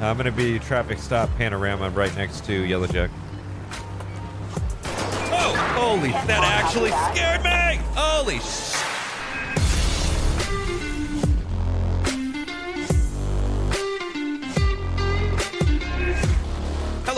Uh, I'm going to be traffic stop panorama right next to Yellow Jack. Oh, holy, that actually scared me! Holy sh!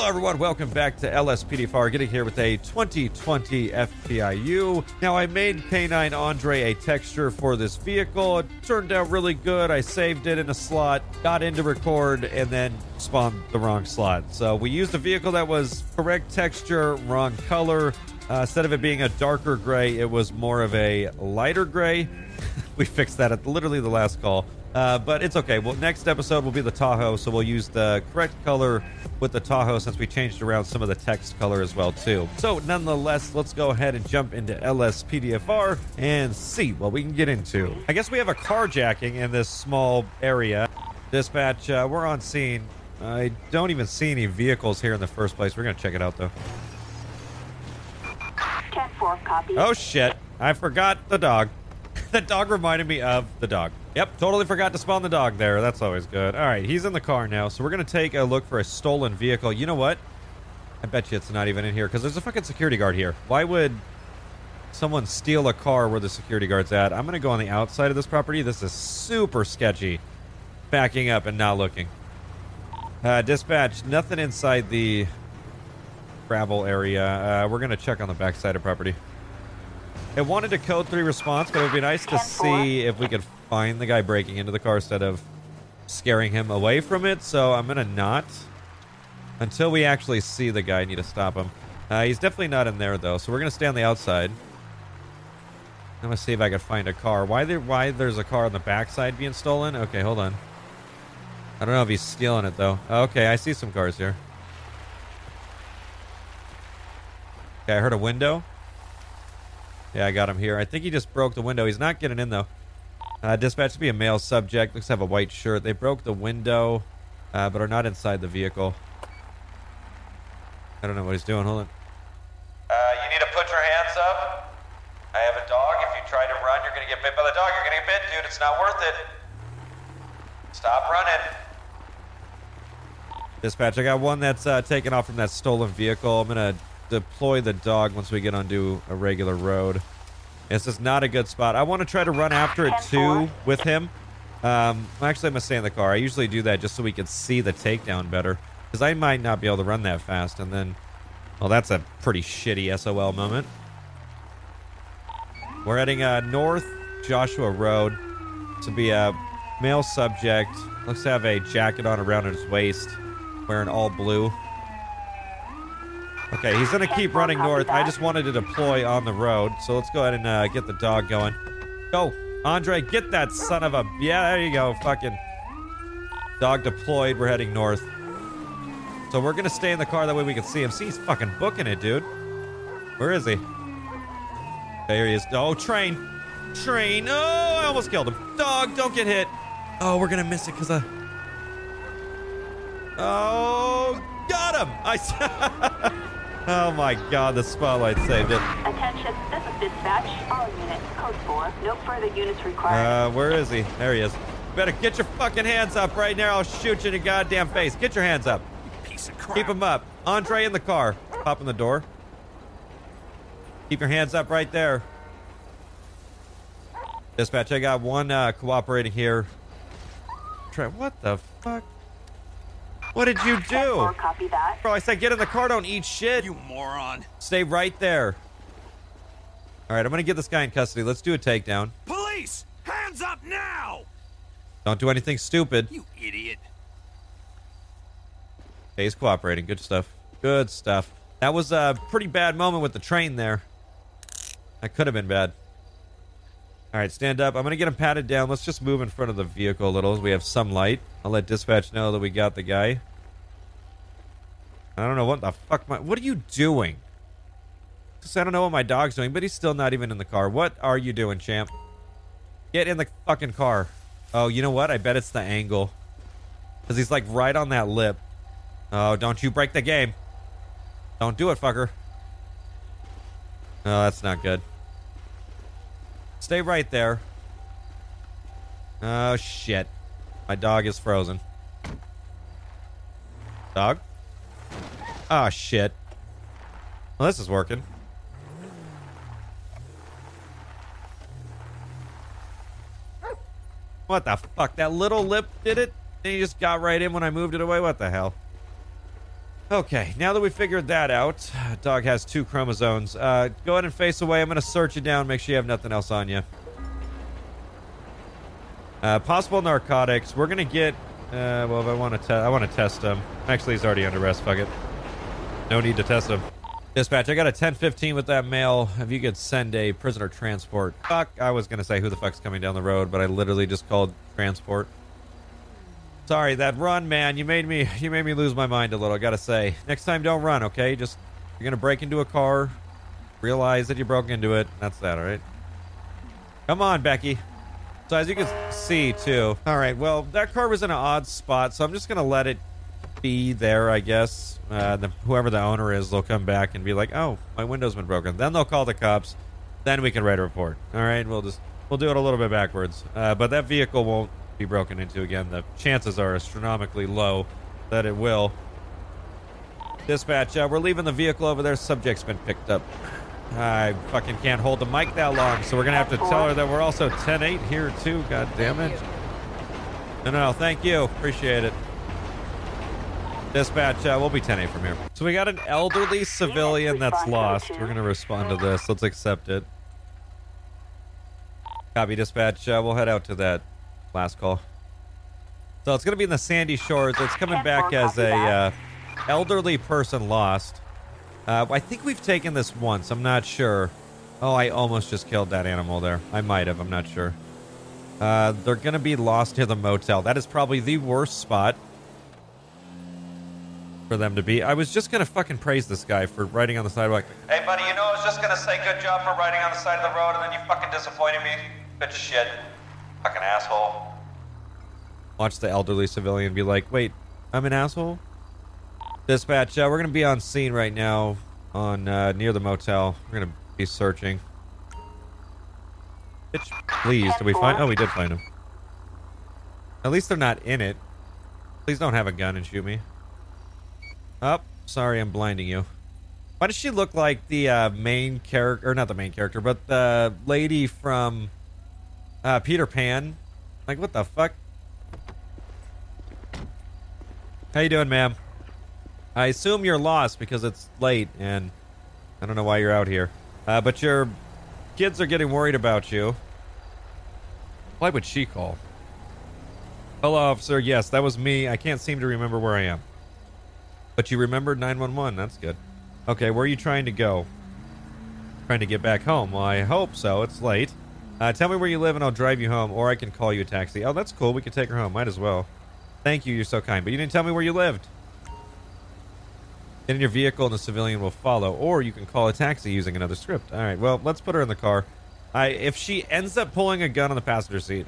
Hello, everyone. Welcome back to LSPDFR. Getting here with a 2020 FPIU. Now, I made K9 Andre a texture for this vehicle. It turned out really good. I saved it in a slot, got into record, and then spawned the wrong slot. So we used a vehicle that was correct texture, wrong color. Uh, instead of it being a darker gray, it was more of a lighter gray. we fixed that at literally the last call. Uh, but it's okay. Well, next episode will be the Tahoe, so we'll use the correct color with the Tahoe since we changed around some of the text color as well too. So, nonetheless, let's go ahead and jump into LSPDFR and see what we can get into. I guess we have a carjacking in this small area. Dispatch, uh, we're on scene. I don't even see any vehicles here in the first place. We're gonna check it out though. 10-4, copy. Oh shit! I forgot the dog. the dog reminded me of the dog. Yep, totally forgot to spawn the dog there. That's always good. All right, he's in the car now, so we're gonna take a look for a stolen vehicle. You know what? I bet you it's not even in here because there's a fucking security guard here. Why would someone steal a car where the security guard's at? I'm gonna go on the outside of this property. This is super sketchy. Backing up and not looking. Uh, dispatch, nothing inside the gravel area. Uh, we're gonna check on the backside of property. It wanted a code 3 response, but it would be nice to see if we could find the guy breaking into the car instead of scaring him away from it. So I'm going to not. Until we actually see the guy, I need to stop him. Uh, he's definitely not in there, though, so we're going to stay on the outside. I'm to see if I can find a car. Why, there, why there's a car on the backside being stolen? Okay, hold on. I don't know if he's stealing it, though. Okay, I see some cars here. Okay, I heard a window. Yeah, I got him here. I think he just broke the window. He's not getting in, though. Uh, dispatch to be a male subject. Looks to have a white shirt. They broke the window, uh, but are not inside the vehicle. I don't know what he's doing. Hold on. Uh, you need to put your hands up. I have a dog. If you try to run, you're going to get bit by the dog. You're going to get bit, dude. It's not worth it. Stop running. Dispatch, I got one that's uh, taken off from that stolen vehicle. I'm going to deploy the dog once we get onto a regular road. This is not a good spot. I want to try to run after it too with him. Um, actually, I'm going to stay in the car. I usually do that just so we can see the takedown better. Because I might not be able to run that fast. And then, well, that's a pretty shitty SOL moment. We're heading uh, north Joshua Road to be a male subject. Looks to have a jacket on around his waist, wearing all blue. Okay, he's to keep running north. I just wanted to deploy on the road. So let's go ahead and uh, get the dog going. Go. Andre, get that son of a... Yeah, there you go. Fucking dog deployed. We're heading north. So we're to stay in the car. That way we can see him. See, he's fucking booking it, dude. Where is he? There he is. Oh, train. Train. Oh, I almost killed him. Dog, don't get hit. Oh, we're to miss it because of... Oh, got him. I... Oh my god, the spotlight saved it. Attention, this is dispatch. All units, code 4. No further units required. Uh, where is he? There he is. Better get your fucking hands up right now. I'll shoot you in the goddamn face. Get your hands up. Piece of crap. Keep them up. Andre in the car. Pop in the door. Keep your hands up right there. Dispatch, I got one uh, cooperating here. Try what the fuck? What did you do? 10-4, copy that. Bro, I said get in the car, don't eat shit. You moron. Stay right there. All right, I'm gonna get this guy in custody. Let's do a takedown. Police! Hands up now! Don't do anything stupid. You idiot. Okay, he's cooperating. Good stuff. Good stuff. That was a pretty bad moment with the train there. That could have been bad. All right, stand up. I'm going to get him patted down. Let's just move in front of the vehicle a little we have some light. I'll let dispatch know that we got the guy. I don't know what the fuck my... What are you doing? Just, I don't know what my dog's doing, but he's still not even in the car. What are you doing, champ? Get in the fucking car. Oh, you know what? I bet it's the angle. Because he's like right on that lip. Oh, don't you break the game. Don't do it, fucker. Oh, that's not good. Stay right there. Oh, shit. My dog is frozen. Dog? Oh, shit. Well, this is working. What the fuck? That little lip did it? Then he just got right in when I moved it away? What the hell? Okay, now that we figured that out, dog has two chromosomes. Uh, go ahead and face away. I'm going to search you down, make sure you have nothing else on you. Uh, possible narcotics. We're going to get. Uh, well, if I want to, te- I want to test him. Actually, he's already under arrest. Fuck it. No need to test him. Dispatch, I got a 1015 with that mail. If you could send a prisoner transport. Fuck, I was going to say who the fuck's coming down the road, but I literally just called transport. Sorry, that run, man. You made me you made me lose my mind a little, I gotta say. Next time don't run, okay? Just you're gonna break into a car, realize that you broke into it. That's that, alright? Come on, Becky. So as you can see too. Alright, well, that car was in an odd spot, so I'm just gonna let it be there, I guess. Uh, the, whoever the owner is, they'll come back and be like, "Oh, my window's been broken." Then they'll call the cops. Then we can write a report. All right, we'll just we'll do it a little bit backwards. Uh, but that vehicle won't be broken into again. The chances are astronomically low that it will. Dispatch, uh, we're leaving the vehicle over there. Subject's been picked up. I fucking can't hold the mic that long, so we're gonna have to tell her that we're also 10-8 here too. God damn it! No, no, thank you. Appreciate it. Dispatch, uh, we'll be 10 8 from here. So we got an elderly civilian that's lost. We're to respond to this. Let's accept it. Copy, dispatch. Uh, we'll head out to that last call. So it's going to be in the Sandy Shores. It's coming back as a uh, elderly person lost. Uh, I think we've taken this once. I'm not sure. Oh, I almost just killed that animal there. I might have. I'm not sure. Uh, they're going to be lost near the motel. That is probably the worst spot for them to be. I was just gonna fucking praise this guy for riding on the sidewalk. Hey, buddy, you know I was just gonna say good job for riding on the side of the road, and then you fucking disappointed me. Good shit, fucking asshole. Watch the elderly civilian be like, "Wait, I'm an asshole." Dispatch, uh, we're gonna be on scene right now, on uh, near the motel. We're gonna be searching. Bitch, please, did we find? Oh, we did find him. At least they're not in it. Please don't have a gun and shoot me. Oh, sorry, I'm blinding you. Why does she look like the uh, main character, or not the main character, but the lady from uh, Peter Pan? Like, what the fuck? How you doing, ma'am? I assume you're lost because it's late, and I don't know why you're out here. Uh, but your kids are getting worried about you. Why would she call? Hello, officer. Yes, that was me. I can't seem to remember where I am. But you remembered 911. That's good. Okay, where are you trying to go? Trying to get back home. Well, I hope so. It's late. Uh, tell me where you live and I'll drive you home, or I can call you a taxi. Oh, that's cool. We can take her home. Might as well. Thank you. You're so kind. But you didn't tell me where you lived. Get in your vehicle and the civilian will follow, or you can call a taxi using another script. All right. Well, let's put her in the car. I if she ends up pulling a gun on the passenger seat,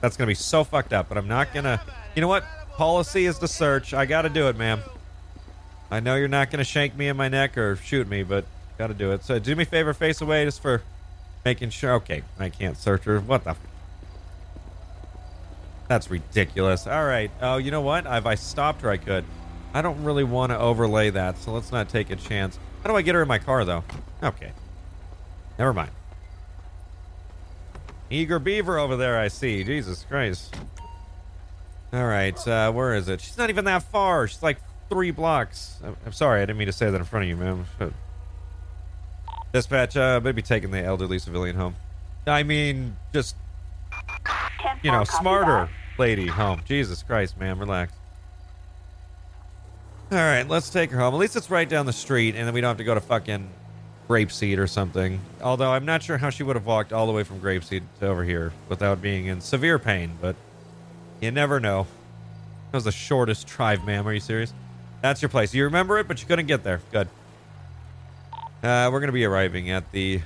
that's gonna be so fucked up. But I'm not gonna. You know what? Policy is to search. I got to do it, ma'am. I know you're not going to shank me in my neck or shoot me, but got to do it. So do me a favor, face away just for making sure. Okay, I can't search her. What the? That's ridiculous. All right. Oh, you know what? If I stopped her, I could. I don't really want to overlay that, so let's not take a chance. How do I get her in my car, though? Okay. Never mind. Eager beaver over there, I see. Jesus Christ. All right, uh, where is it? She's not even that far. She's like three blocks. I'm, I'm sorry, I didn't mean to say that in front of you, ma'am. Dispatch, uh, maybe taking the elderly civilian home. I mean, just, you know, smarter lady home. Jesus Christ, ma'am, relax. All right, let's take her home. At least it's right down the street, and then we don't have to go to fucking Grapeseed or something. Although I'm not sure how she would have walked all the way from Grapeseed to over here without being in severe pain, but you never know. That was the shortest drive, ma'am. Are you serious? That's your place. You remember it, but you couldn't get there. Good. Uh, we're going to be arriving at the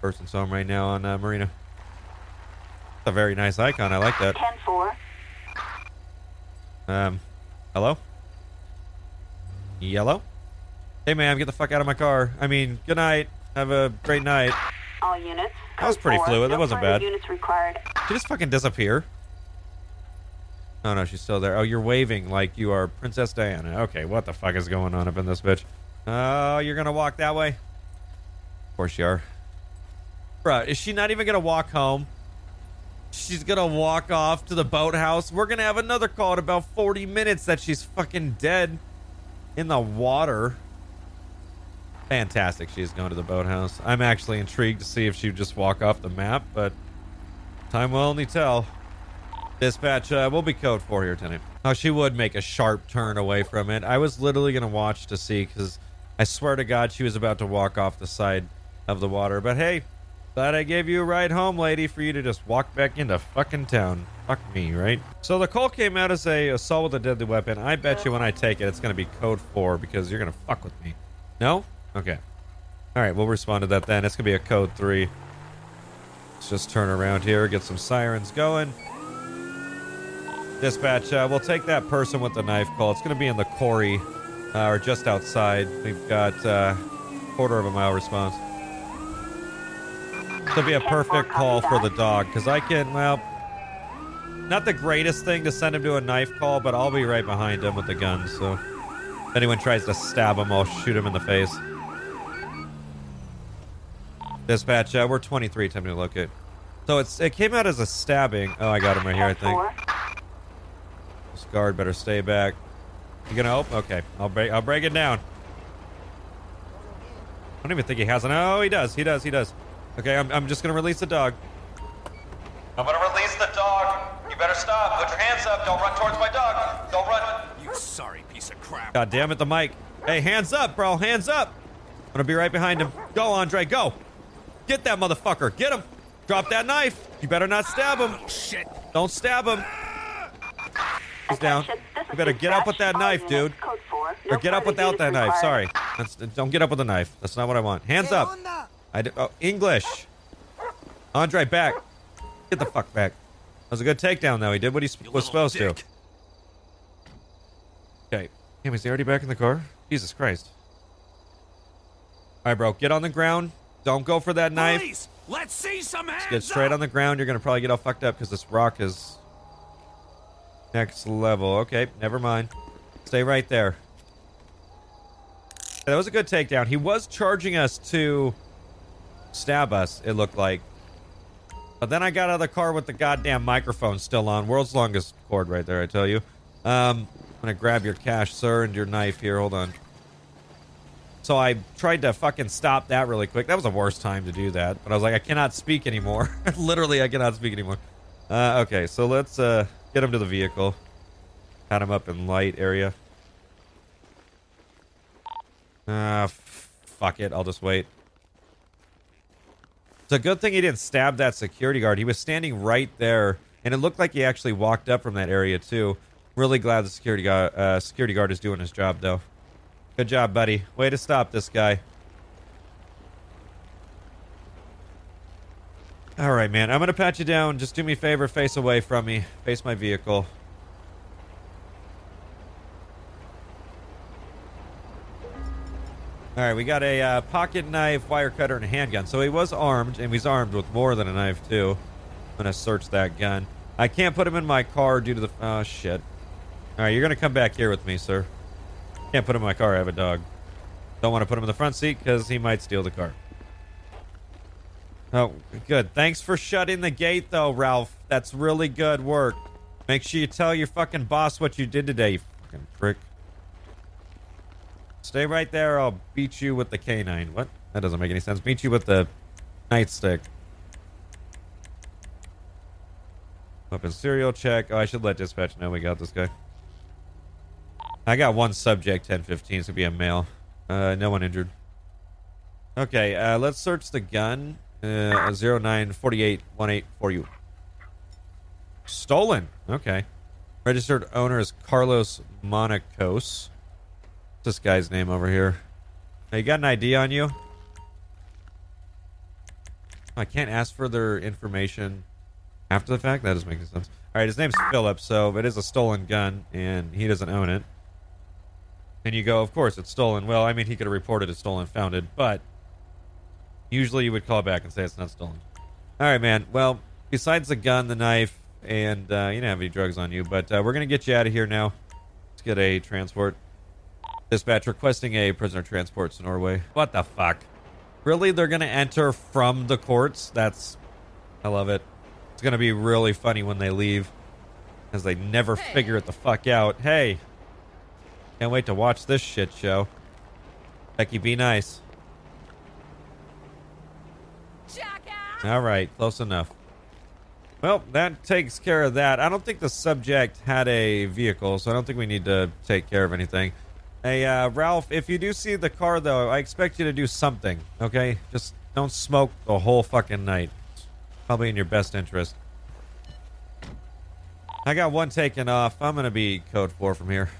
person's home right now on uh, Marina. It's a very nice icon. I like that. 10-4. Um, hello? Yellow? Hey, ma'am, get the fuck out of my car. I mean, good night. Have a great night. All units. That was pretty four, fluid. That wasn't bad. Units required. Did you just fucking disappear? Oh no, she's still there. Oh, you're waving like you are Princess Diana. Okay, what the fuck is going on up in this bitch? Oh, you're gonna walk that way? Of course you are. Bruh, is she not even gonna walk home? She's gonna walk off to the boathouse. We're gonna have another call in about 40 minutes that she's fucking dead in the water. Fantastic. She's going to the boathouse. I'm actually intrigued to see if she would just walk off the map, but time will only tell. Dispatch, uh, we'll be code 4 here tonight. Oh, she would make a sharp turn away from it. I was literally going to watch to see because I swear to God she was about to walk off the side of the water. But hey, glad I gave you a ride home, lady, for you to just walk back into fucking town. Fuck me, right? So the call came out as a assault with a deadly weapon. I bet you when I take it, it's going to be code 4 because you're going to fuck with me. No? Okay. All right, we'll respond to that then. It's going to be a code 3. Let's just turn around here, get some sirens going. Dispatch, uh, we'll take that person with the knife call. It's going to be in the quarry uh, or just outside. We've got uh, quarter of a mile response. This will be a perfect call for the dog because I can, well, not the greatest thing to send him to a knife call, but I'll be right behind him with the gun. So if anyone tries to stab him, I'll shoot him in the face. Dispatch, uh, we're 23. Time to look it. So it's it came out as a stabbing. Oh, I got him right here. I think. This guard better stay back. You gonna help? Okay, I'll break. I'll break it down. I don't even think he has an. Oh, he does. He does. He does. Okay, I'm, I'm just gonna release the dog. I'm gonna release the dog. You better stop. Put your hands up. Don't run towards my dog. Don't run. You sorry piece of crap. God damn it, the mic. Hey, hands up, bro. Hands up. I'm gonna be right behind him. Go, Andre. Go. Get that motherfucker. Get him. Drop that knife. You better not stab him. Oh, shit. Don't stab him. He's down. You better get up with that knife, dude. Or get up without that knife. Sorry. That's, don't get up with the knife. That's not what I want. Hands up. I d- oh, English. Andre, back. Get the fuck back. That was a good takedown, though. He did what he was little supposed to. dick. Okay. Damn, is he already back in the car? Jesus Christ. All right, bro. Get on the ground. Don't go for that knife. Police, let's see some hands Get straight up. on the ground. You're going to probably get all fucked up because this rock is next level. Okay, never mind. Stay right there. That was a good takedown. He was charging us to stab us, it looked like. But then I got out of the car with the goddamn microphone still on. World's longest cord right there, I tell you. Um, I'm going to grab your cash, sir, and your knife here. Hold on. So I tried to fucking stop that really quick. That was the worst time to do that. But I was like, I cannot speak anymore. Literally, I cannot speak anymore. Uh, okay, so let's uh, get him to the vehicle. Pat him up in light area. Ah, fuck it. I'll just wait. It's a good thing he didn't stab that security guard. He was standing right there, and it looked like he actually walked up from that area too. Really glad the security guard, uh, security guard is doing his job though. Good job, buddy. Way to stop this guy. All right, man. I'm gonna pat you down. Just do me a favor. Face away from me. Face my vehicle. All right, we got a uh, pocket knife, wire cutter, and a handgun. So he was armed, and he's armed with more than a knife too. I'm gonna search that gun. I can't put him in my car due to the. Oh shit! All right, you're gonna come back here with me, sir. Can't put him in my car. I have a dog. Don't want to put him in the front seat because he might steal the car. Oh, good. Thanks for shutting the gate, though, Ralph. That's really good work. Make sure you tell your fucking boss what you did today, you fucking prick. Stay right there. I'll beat you with the canine. What? That doesn't make any sense. Beat you with the nightstick. Weapon serial check. Oh, I should let dispatch know we got this guy. I got one subject, 1015. It's going to be a male. Uh, no one injured. Okay, uh, let's search the gun. Uh, 094818 for you. Stolen. Okay. Registered owner is Carlos Monacos. What's this guy's name over here? You got an ID on you? I can't ask for their information after the fact. That doesn't make sense. All right, his name's Philip, so it is a stolen gun, and he doesn't own it. And you go, of course, it's stolen. Well, I mean, he could have reported it stolen, founded, but usually you would call back and say it's not stolen. All right, man. Well, besides the gun, the knife, and uh, you don't have any drugs on you. But uh, we're gonna get you out of here now. Let's get a transport. Dispatch requesting a prisoner transport to Norway. What the fuck? Really? They're gonna enter from the courts? That's. I love it. It's gonna be really funny when they leave, as they never figure it the fuck out. Hey, can't wait to watch this shit show. Becky, be nice. All right, close enough. Well, that takes care of that. I don't think the subject had a vehicle, so I don't think we need to take care of anything. Hey, uh, Ralph, if you do see the car, though, I expect you to do something, okay? Just don't smoke the whole fucking night. It's probably in your best interest. I got one taken off. I'm going to be code 4 from here.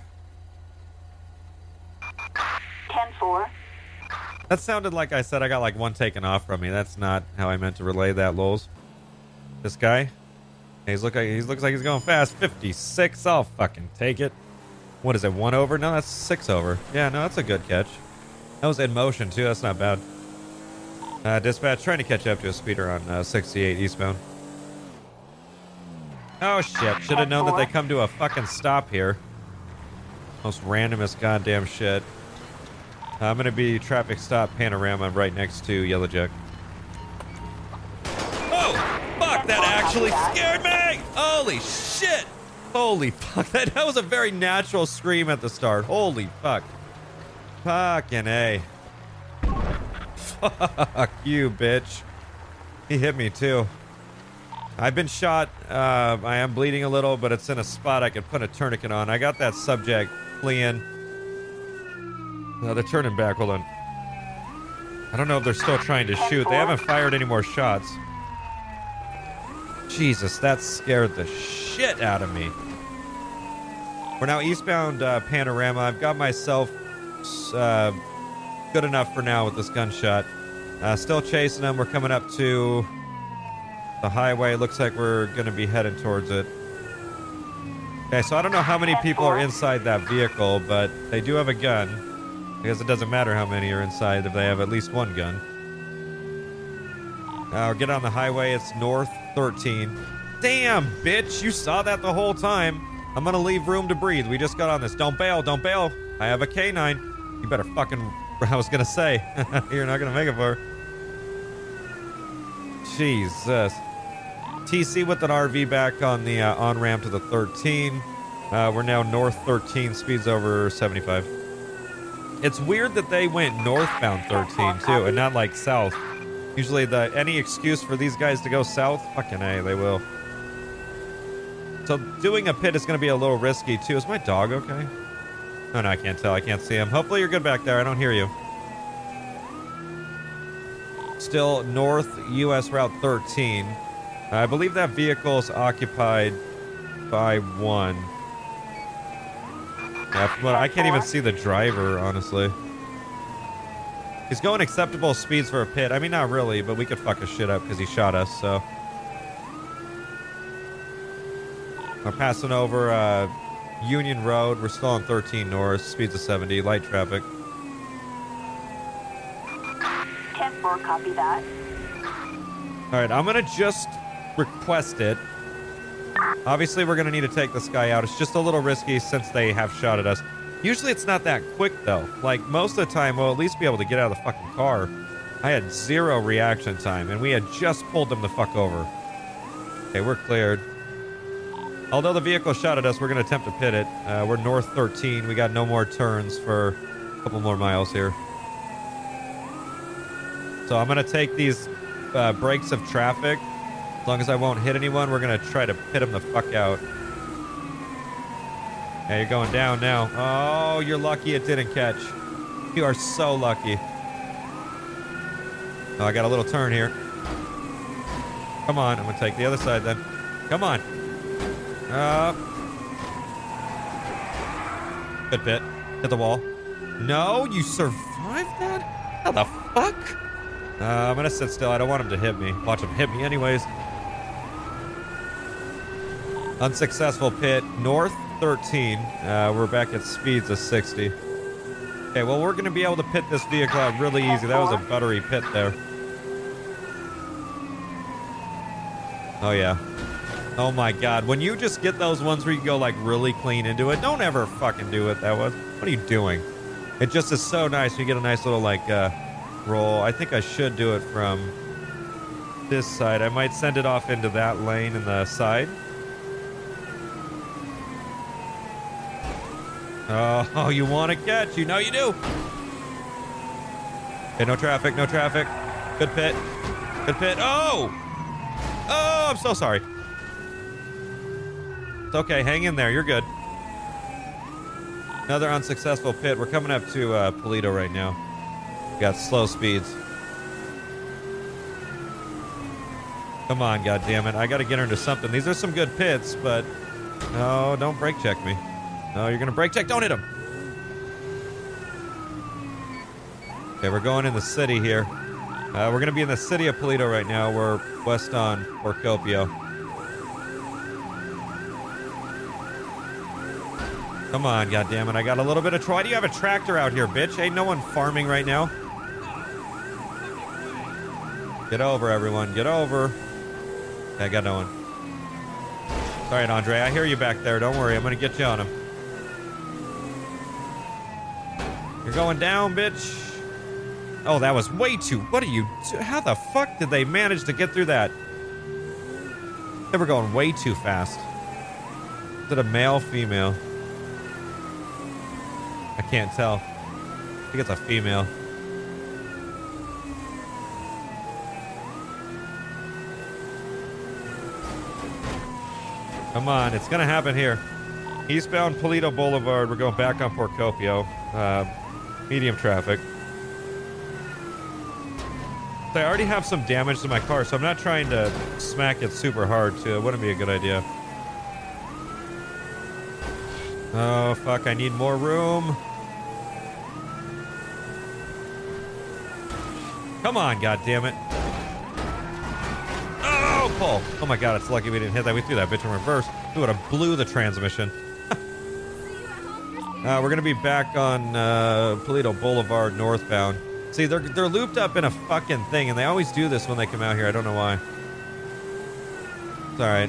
10-4. That sounded like I said I got like one taken off from me. That's not how I meant to relay that, Lols. This guy, he's look like he looks like he's going fast. 56. I'll fucking take it. What is it? One over? No, that's six over. Yeah, no, that's a good catch. That was in motion too. That's not bad. Uh, dispatch trying to catch up to a speeder on uh, 68 eastbound. Oh shit! Should have known that they come to a fucking stop here. Most randomest goddamn shit. I'm gonna be traffic stop panorama right next to Yellow Jack. Oh, fuck! That actually scared me! Holy shit! Holy fuck! That, that was a very natural scream at the start. Holy fuck! Fucking a. Fuck you, bitch. He hit me too. I've been shot. Uh, I am bleeding a little, but it's in a spot I can put a tourniquet on. I got that subject fleeing. No, they're turning back. Hold on. I don't know if they're still trying to shoot. They haven't fired any more shots. Jesus, that scared the shit out of me. We're now eastbound uh, panorama. I've got myself uh, good enough for now with this gunshot. Uh, still chasing them. We're coming up to the highway. Looks like we're going to be heading towards it. Okay, so I don't know how many people are inside that vehicle, but they do have a gun. I guess it doesn't matter how many are inside if they have at least one gun. Now get on the highway. It's north 13. Damn, bitch! You saw that the whole time. I'm gonna leave room to breathe. We just got on this. Don't bail. Don't bail. I have a K9. You better fucking. I was gonna say you're not gonna make it for. Jesus. TC with an RV back on the uh, on ramp to the 13. Uh, we're now north 13. Speeds over 75. It's weird that they went northbound 13 too, and not like south. Usually, the any excuse for these guys to go south, fucking a, they will. So doing a pit is going to be a little risky too. Is my dog okay? Oh no, I can't tell. I can't see him. Hopefully, you're good back there. I don't hear you. Still north U.S. Route 13. I believe that vehicle is occupied by one. Yeah, what- I can't even see the driver, honestly. He's going acceptable speeds for a pit. I mean, not really, but we could fuck his shit up because he shot us, so. We're passing over uh, Union Road. We're still on 13 North. Speeds of 70. Light traffic. 10-4, copy that. All right, I'm going to just request it. Obviously, we're going to need to take this guy out. It's just a little risky since they have shot at us. Usually it's not that quick, though. Like, most of the time, we'll at least be able to get out of the fucking car. I had zero reaction time, and we had just pulled them the fuck over. Okay, we're cleared. Although the vehicle shot at us, we're going to attempt to pit it. Uh, we're north 13. We got no more turns for a couple more miles here. So I'm going to take these uh, breaks of traffic. As long as I won't hit anyone, we're to try to pit them the fuck out. Yeah, you're going down now. Oh, you're lucky it didn't catch. You are so lucky. Oh, I got a little turn here. Come on, I'm to take the other side then. Come on. Uh, good pit. Hit the wall. No, you survived that? How the fuck? Uh, I'm gonna sit still. I don't want him to hit me. Watch him hit me anyways. Unsuccessful pit. North 13. Uh, we're back at speeds of 60. Okay, well, we're gonna be able to pit this vehicle out really easy. That was a buttery pit there. Oh, yeah. Oh my god. When you just get those ones where you go like really clean into it, don't ever fucking do it that way. What are you doing? It just is so nice. You get a nice little like uh, roll. I think I should do it from this side. I might send it off into that lane in the side. Oh, you want to catch? You know you do. Okay, no traffic, no traffic. Good pit. Good pit. Oh! Oh, I'm so sorry. It's okay. Hang in there. You're good. Another unsuccessful pit. We're coming up to uh, Paleto right now. We got slow speeds. Come on, goddammit. I got to get her into something. These are some good pits, but... No, don't brake check me. No, you're going to brake check. Don't hit him. Okay, we're going in the city here. Uh, we're going to be in the city of Paleto right now. We're west on Procopio. Come on, goddammit. I got a little bit of... Why do you have a tractor out here, bitch? Ain't no one farming right now. Get over, everyone. Get over. I got no one. All right, Andre. I hear you back there. Don't worry. I'm going to get you on him. You're going down, bitch. Oh, that was way too. What are you? How the fuck did they manage to get through that? They were going way too fast. Is it a male, female? I can't tell. I think it's a female. Come on, it's gonna happen here. Eastbound Paleto Boulevard. We're going back on Procopio. Uh, medium traffic. I already have some damage to my car, so I'm not trying to smack it super hard, too. It wouldn't be a good idea. Oh, fuck. I need more room. Come on, goddammit. Oh, Paul. Oh my god, it's lucky we didn't hit that. We threw that bitch in reverse. We would have blew the transmission. Uh, we're going to be back on uh, Paleto Boulevard northbound. See, they're, they're looped up in a fucking thing, and they always do this when they come out here. I don't know why. It's alright.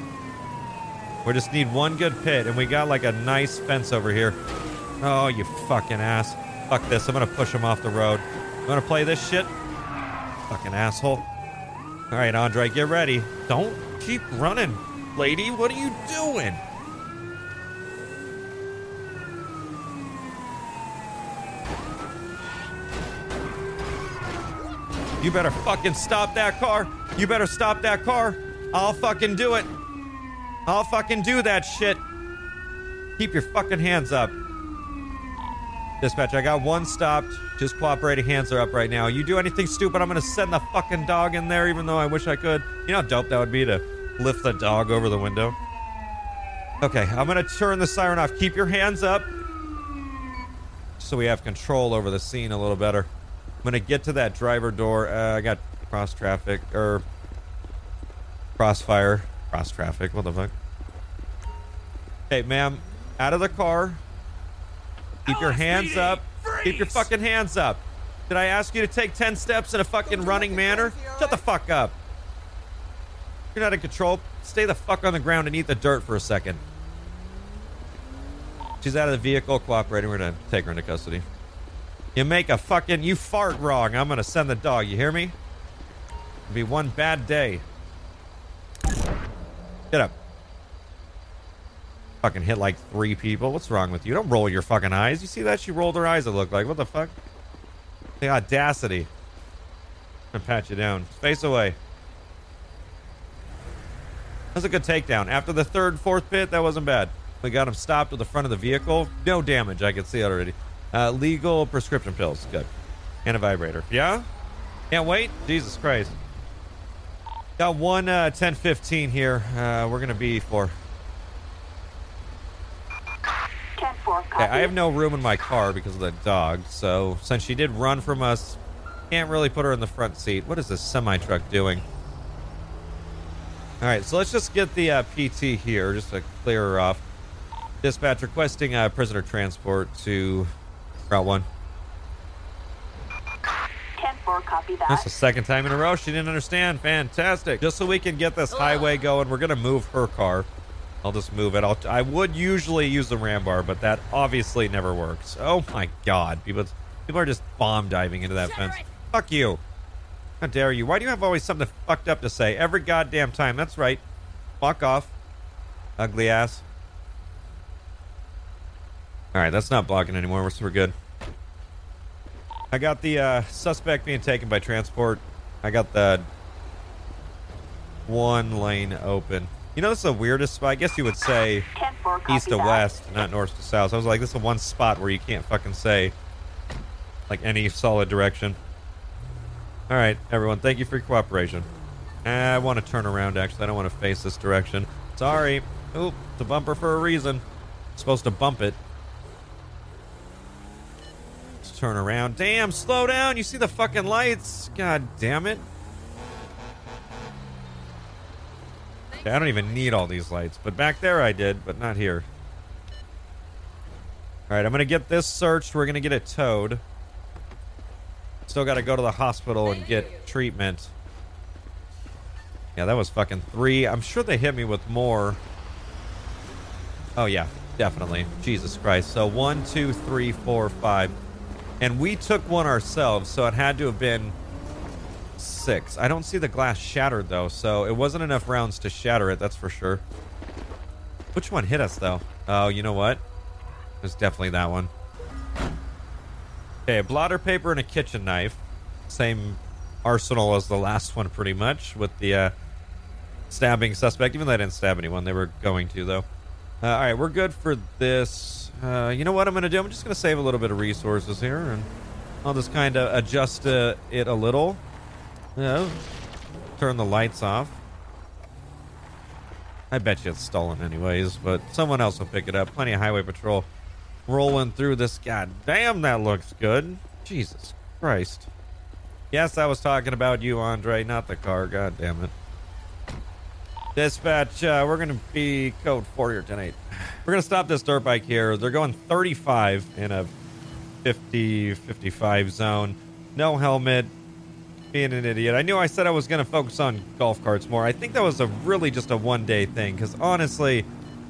We just need one good pit, and we got like a nice fence over here. Oh, you fucking ass. Fuck this. I'm to push him off the road. You wanna play this shit. Fucking asshole. All right, Andre, get ready. Don't keep running, lady. What are you doing? You better fucking stop that car. You better stop that car. I'll fucking do it. I'll fucking do that shit. Keep your fucking hands up. Dispatch, I got one stopped. Just cooperating. Hands are up right now. You do anything stupid, I'm gonna send the fucking dog in there, even though I wish I could. You know how dope that would be to lift the dog over the window? Okay, I'm gonna turn the siren off. Keep your hands up. So we have control over the scene a little better. I'm gonna get to that driver door. Uh, I got cross traffic or crossfire. Cross traffic. What the fuck? Hey, ma'am, out of the car. Keep your hands up. Keep your fucking hands up. Did I ask you to take 10 steps in a fucking running manner? Shut the fuck up. You're not in control. Stay the fuck on the ground and eat the dirt for a second. She's out of the vehicle cooperating. We're gonna take her into custody. You make a fucking you fart wrong. I'm gonna send the dog. You hear me? It'll be one bad day. Get up. Fucking hit like three people. What's wrong with you? Don't roll your fucking eyes. You see that? She rolled her eyes, it looked like. What the fuck? The audacity. Gonna pat you down. Face away. That's a good takedown. After the third, fourth pit, that wasn't bad. We got him stopped at the front of the vehicle. No damage. I can see it already. Uh, legal prescription pills. Good. And a vibrator. Yeah? Can't wait? Jesus Christ. Got one uh, 1015 here. Uh, we're going to be for. 10 4, Okay. I have no room in my car because of the dog. So since she did run from us, can't really put her in the front seat. What is this semi truck doing? All right, so let's just get the uh, PT here just to clear her off. Dispatch requesting uh, prisoner transport to Route 1. 10 4, 10-4, copy that. That's the second time in a row she didn't understand. Fantastic. Just so we can get this highway going, we're gonna move her car. I'll just move it. I'll, I would usually use the ram bar, but that obviously never works. Oh my god, people, people are just bomb diving into that fence. Fuck you. How dare you? Why do you have always something fucked up to say every goddamn time? That's right. Fuck off, ugly ass. All right, that's not blocking anymore. We're, we're good. I got the uh, suspect being taken by transport. I got the one lane open. You know, this is the weirdest spot. I guess you would say east to west, not north to south. I was like, this is the one spot where you can't fucking say like any solid direction. All right, everyone, thank you for your cooperation. I want to turn around, actually. I don't want to face this direction. Sorry. Oop, it's a bumper for a reason. supposed to bump it. Turn around. Damn, slow down. You see the fucking lights. God damn it. I don't even need all these lights, but back there I did, but not here. All right, I'm gonna get this searched. We're gonna get it towed. Still got to go to the hospital and get treatment. Yeah, that was fucking three. I'm sure they hit me with more. Oh yeah, definitely. Jesus Christ. So one, two, three, four, five, and we took one ourselves, so it had to have been six. I don't see the glass shattered though, so it wasn't enough rounds to shatter it. That's for sure. Which one hit us though? Oh, you know what? It was definitely that one. Okay, a blotter paper and a kitchen knife. Same arsenal as the last one, pretty much, with the uh, stabbing suspect. Even though I didn't stab anyone, they were going to, though. Uh, all right, we're good for this. Uh, you know what I'm going to do? I'm just going to save a little bit of resources here, and I'll just kind of adjust uh, it a little. Turn the lights off. I bet you it's stolen anyways, but someone else will pick it up. Plenty of highway patrol rolling through this. God damn, that looks good. Jesus Christ. Yes, I was talking about you, Andre, not the car. God damn it. Dispatch, uh, we're going to be code 4 here tonight. We're going to stop this dirt bike here. They're going 35 in a 50, 55 zone. No helmet. Being an idiot. I knew I said I was going to focus on golf carts more. I think that was a really just a one day thing because honestly,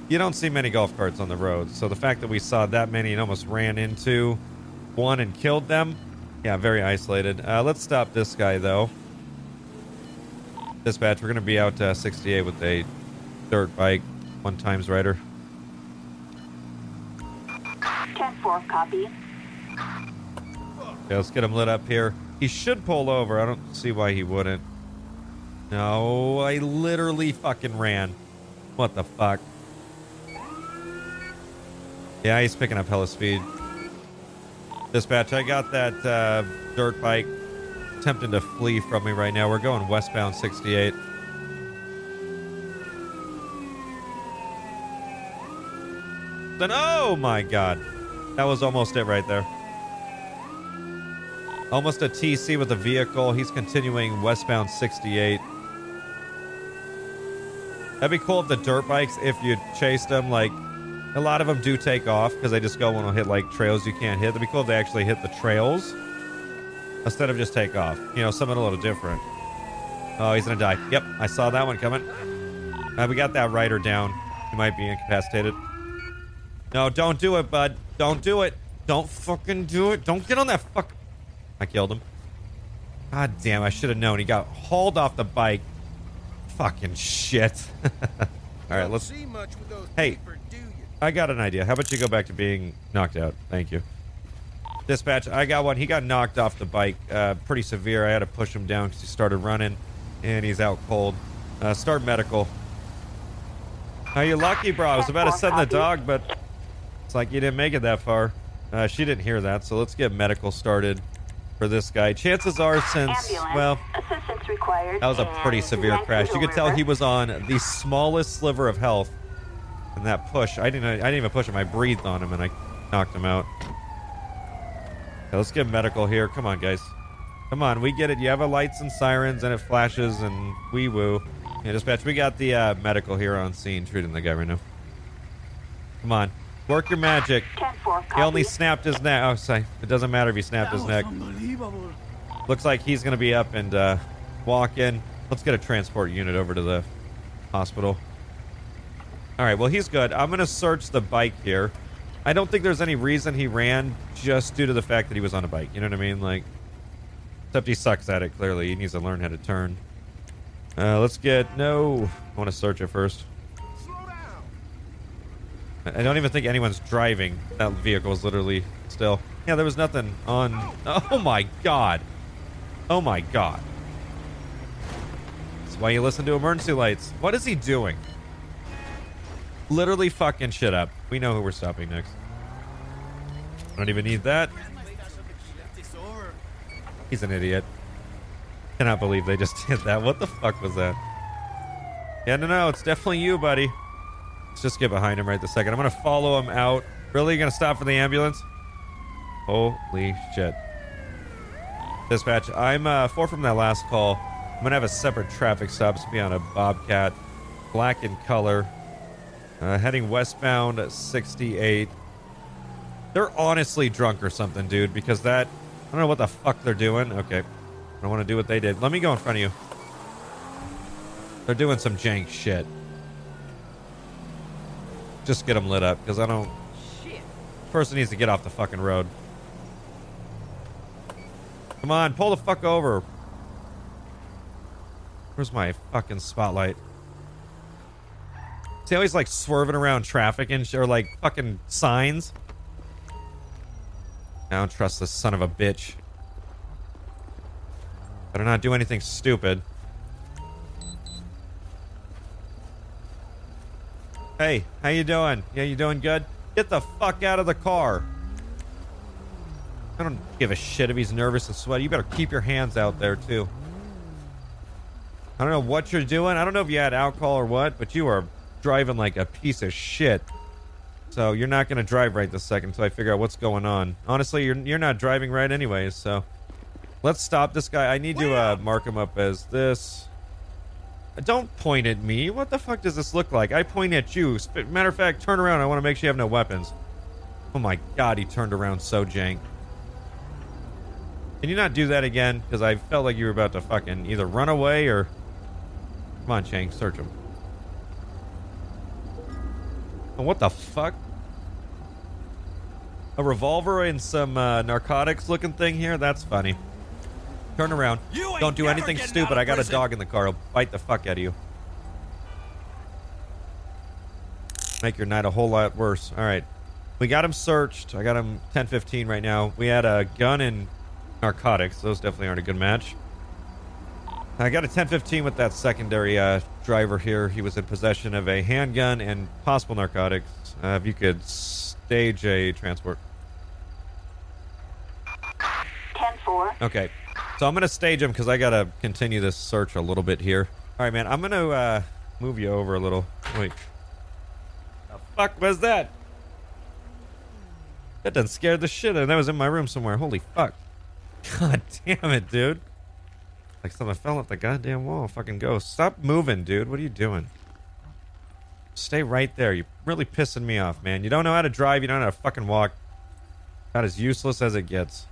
you don't see many golf carts on the road. So the fact that we saw that many and almost ran into one and killed them, yeah, very isolated. Uh, let's stop this guy though. Dispatch, we're going to be out uh, 68 with a dirt bike, one times rider. 10-4, copy. Okay, let's get him lit up here. He should pull over. I don't see why he wouldn't. No, I literally fucking ran. What the fuck? Yeah, he's picking up hella speed. Dispatch, I got that uh, dirt bike attempting to flee from me right now. We're going westbound 68. Then, oh my god. That was almost it right there. Almost a TC with a vehicle. He's continuing westbound 68. That'd be cool if the dirt bikes, if you chased them, like, a lot of them do take off because they just go and hit, like, trails you can't hit. That'd be cool if they actually hit the trails instead of just take off. You know, something a little different. Oh, he's gonna die. Yep, I saw that one coming. Uh, we got that rider down. He might be incapacitated. No, don't do it, bud. Don't do it. Don't fucking do it. Don't get on that fuck. I killed him. God damn, I should have known. He got hauled off the bike. Fucking shit. All right, let's. see much with those Hey. paper, do you? I got an idea. How about you go back to being knocked out? Thank you. Dispatch, I got one. He got knocked off the bike uh, pretty severe. I had to push him down because he started running, and he's out cold. Uh, start medical. Are you lucky, bro? I was about to send the dog, but it's like you didn't make it that far. Uh, she didn't hear that, so let's get medical started for this guy. Chances are, since well, Assistance required. that was a pretty severe crash. You could tell he was on the smallest sliver of health. And that push, I didn't. I didn't even push him. I breathed on him and I knocked him out. Let's get medical here. Come on, guys. Come on, we get it. You have a lights and sirens and it flashes and wee woo. Yeah, dispatch. We got the uh, medical here on scene, treating the guy right now. Come on, work your magic. He only snapped his neck. Oh, sorry. It doesn't matter if he snapped his neck. Looks like he's going to be up and uh, walk in. Let's get a transport unit over to the hospital. All right, well, he's good. I'm going to search the bike here. I don't think there's any reason he ran just due to the fact that he was on a bike. You know what I mean? Like, except he sucks at it, clearly. He needs to learn how to turn. Uh, let's get... No. I want to search it first. I don't even think anyone's driving. That vehicle is literally still... Yeah, there was nothing on... Oh, my God. Oh, my God. That's why you listen to emergency lights. What is he doing? Literally fucking shit up. We know who we're stopping next. I don't even need that. He's an idiot. Cannot believe they just did that. What the fuck was that? Yeah, no, no, it's definitely you, buddy. Let's just get behind him right the second. I'm gonna follow him out. Really gonna stop for the ambulance? Holy shit. Dispatch, I'm uh, four from that last call. I'm gonna have a separate traffic stop. It's gonna be on a Bobcat, black in color, uh, heading westbound 68. They're honestly drunk or something, dude, because that. I don't know what the fuck they're doing. Okay. I don't want to do what they did. Let me go in front of you. They're doing some jank shit. Just get them lit up, because I don't. Shit. Person needs to get off the fucking road. Come on, pull the fuck over. Where's my fucking spotlight? How he's like swerving around traffic and sh- or like fucking signs? I don't trust this son of a bitch. Better not do anything stupid. Hey, how you doing? Yeah, you doing good? Get the fuck out of the car. I don't give a shit if he's nervous and sweaty. You better keep your hands out there too. I don't know what you're doing. I don't know if you had alcohol or what, but you are driving like a piece of shit. So you're not going to drive right this second until I figure out what's going on. Honestly, you're you're not driving right anyways. So let's stop this guy. I need to uh, mark him up as this. Don't point at me. What the fuck does this look like? I point at you. Matter of fact, turn around. I want to make sure you have no weapons. Oh my god, he turned around so jank. Can you not do that again? Because I felt like you were about to fucking either run away or. Come on, Chang, search him. Oh, what the fuck? A revolver and some uh, narcotics looking thing here? That's funny. Turn around. Don't do anything stupid. I got a dog in the car. I'll bite the fuck out of you. Make your night a whole lot worse. All right. We got him searched. I got him 1015 right now. We had a gun and narcotics. Those definitely aren't a good match. I got a 1015 with that secondary uh, driver here. He was in possession of a handgun and possible narcotics. Uh, if you could stage a transport. 10-4. Okay. So I'm going to stage him because I got to continue this search a little bit here. All right, man. I'm going to uh, move you over a little. Wait. The fuck was that? That done scared the shit out of That was in my room somewhere. Holy fuck. God damn it, dude. Like something fell off the goddamn wall. Fucking ghost. Stop moving, dude. What are you doing? Stay right there. You're really pissing me off, man. You don't know how to drive. You don't know how to fucking walk. About as useless as it gets.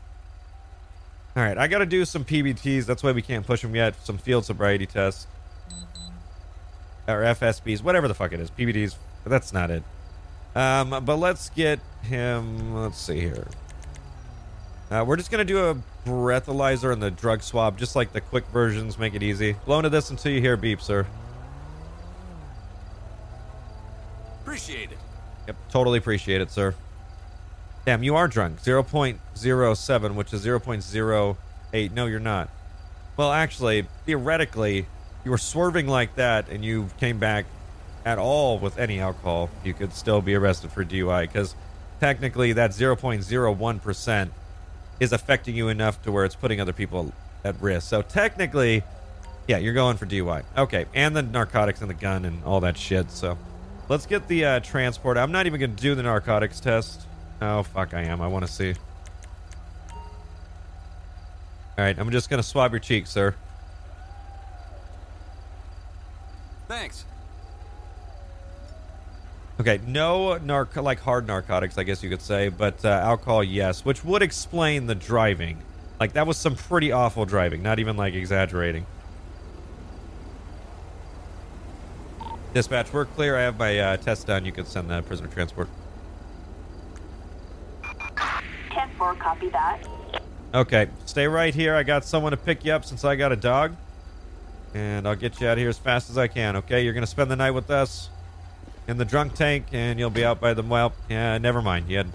All right, I got to do some PBTs. That's why we can't push them yet. Some field sobriety tests. Or FSBs, whatever the fuck it is. PBTs, that's not it. Um, but let's get him. Let's see here. Uh, we're just gonna do a breathalyzer and the drug swab, just like the quick versions. Make it easy. Blow into this until you hear beep, sir. Appreciate it. Yep, totally appreciate it, sir. Damn, you are drunk. 0.07, which is 0.08. No, you're not. Well, actually, theoretically, you were swerving like that and you came back at all with any alcohol, you could still be arrested for DUI because technically that 0.01% is affecting you enough to where it's putting other people at risk. So technically, yeah, you're going for DUI. Okay, and the narcotics and the gun and all that shit. So let's get the uh, transport. I'm not even going to do the narcotics test. Oh, fuck, I am. I want to see. All right, I'm just going to swab your cheek, sir. Thanks. Okay, no narc like hard narcotics, I guess you could say, but uh, alcohol, yes, which would explain the driving. Like that was some pretty awful driving, not even like exaggerating. Dispatch, we're clear. I have my uh, test done. You can send the prisoner transport. 10-4, copy that. Okay, stay right here. I got someone to pick you up since I got a dog. And I'll get you out of here as fast as I can, okay? You're going to spend the night with us in the drunk tank, and you'll be out by the... Well, yeah, never mind. You had